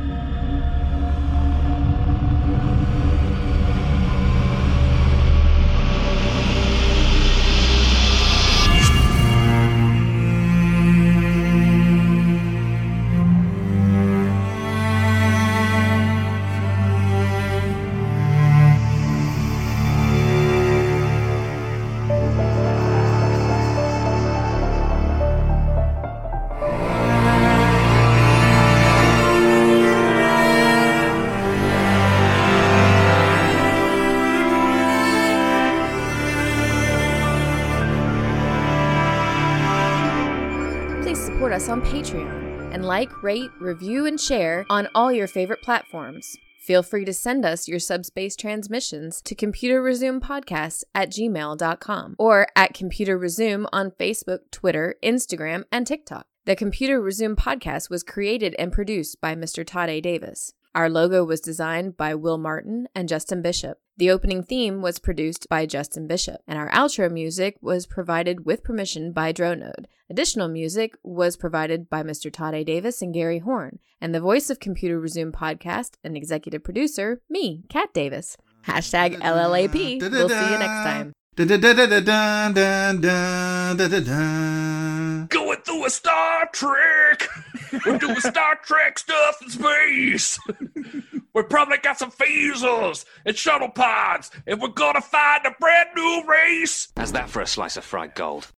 Like, rate, review, and share on all your favorite platforms. Feel free to send us your subspace transmissions to computerresumepodcast at gmail.com or at Computer Resume on Facebook, Twitter, Instagram, and TikTok. The Computer Resume podcast was created and produced by Mr. Todd A. Davis. Our logo was designed by Will Martin and Justin Bishop. The opening theme was produced by Justin Bishop, and our outro music was provided with permission by Dronode. Additional music was provided by Mr. Todd A. Davis and Gary Horn, and the voice of Computer Resume podcast and executive producer, me, Kat Davis. Hashtag LLAP. We'll see you next time. Going through a Star Trek. We're doing Star Trek stuff in space. we probably got some phasers and shuttle pods, and we're gonna find a brand new race. How's that for a slice of fried gold?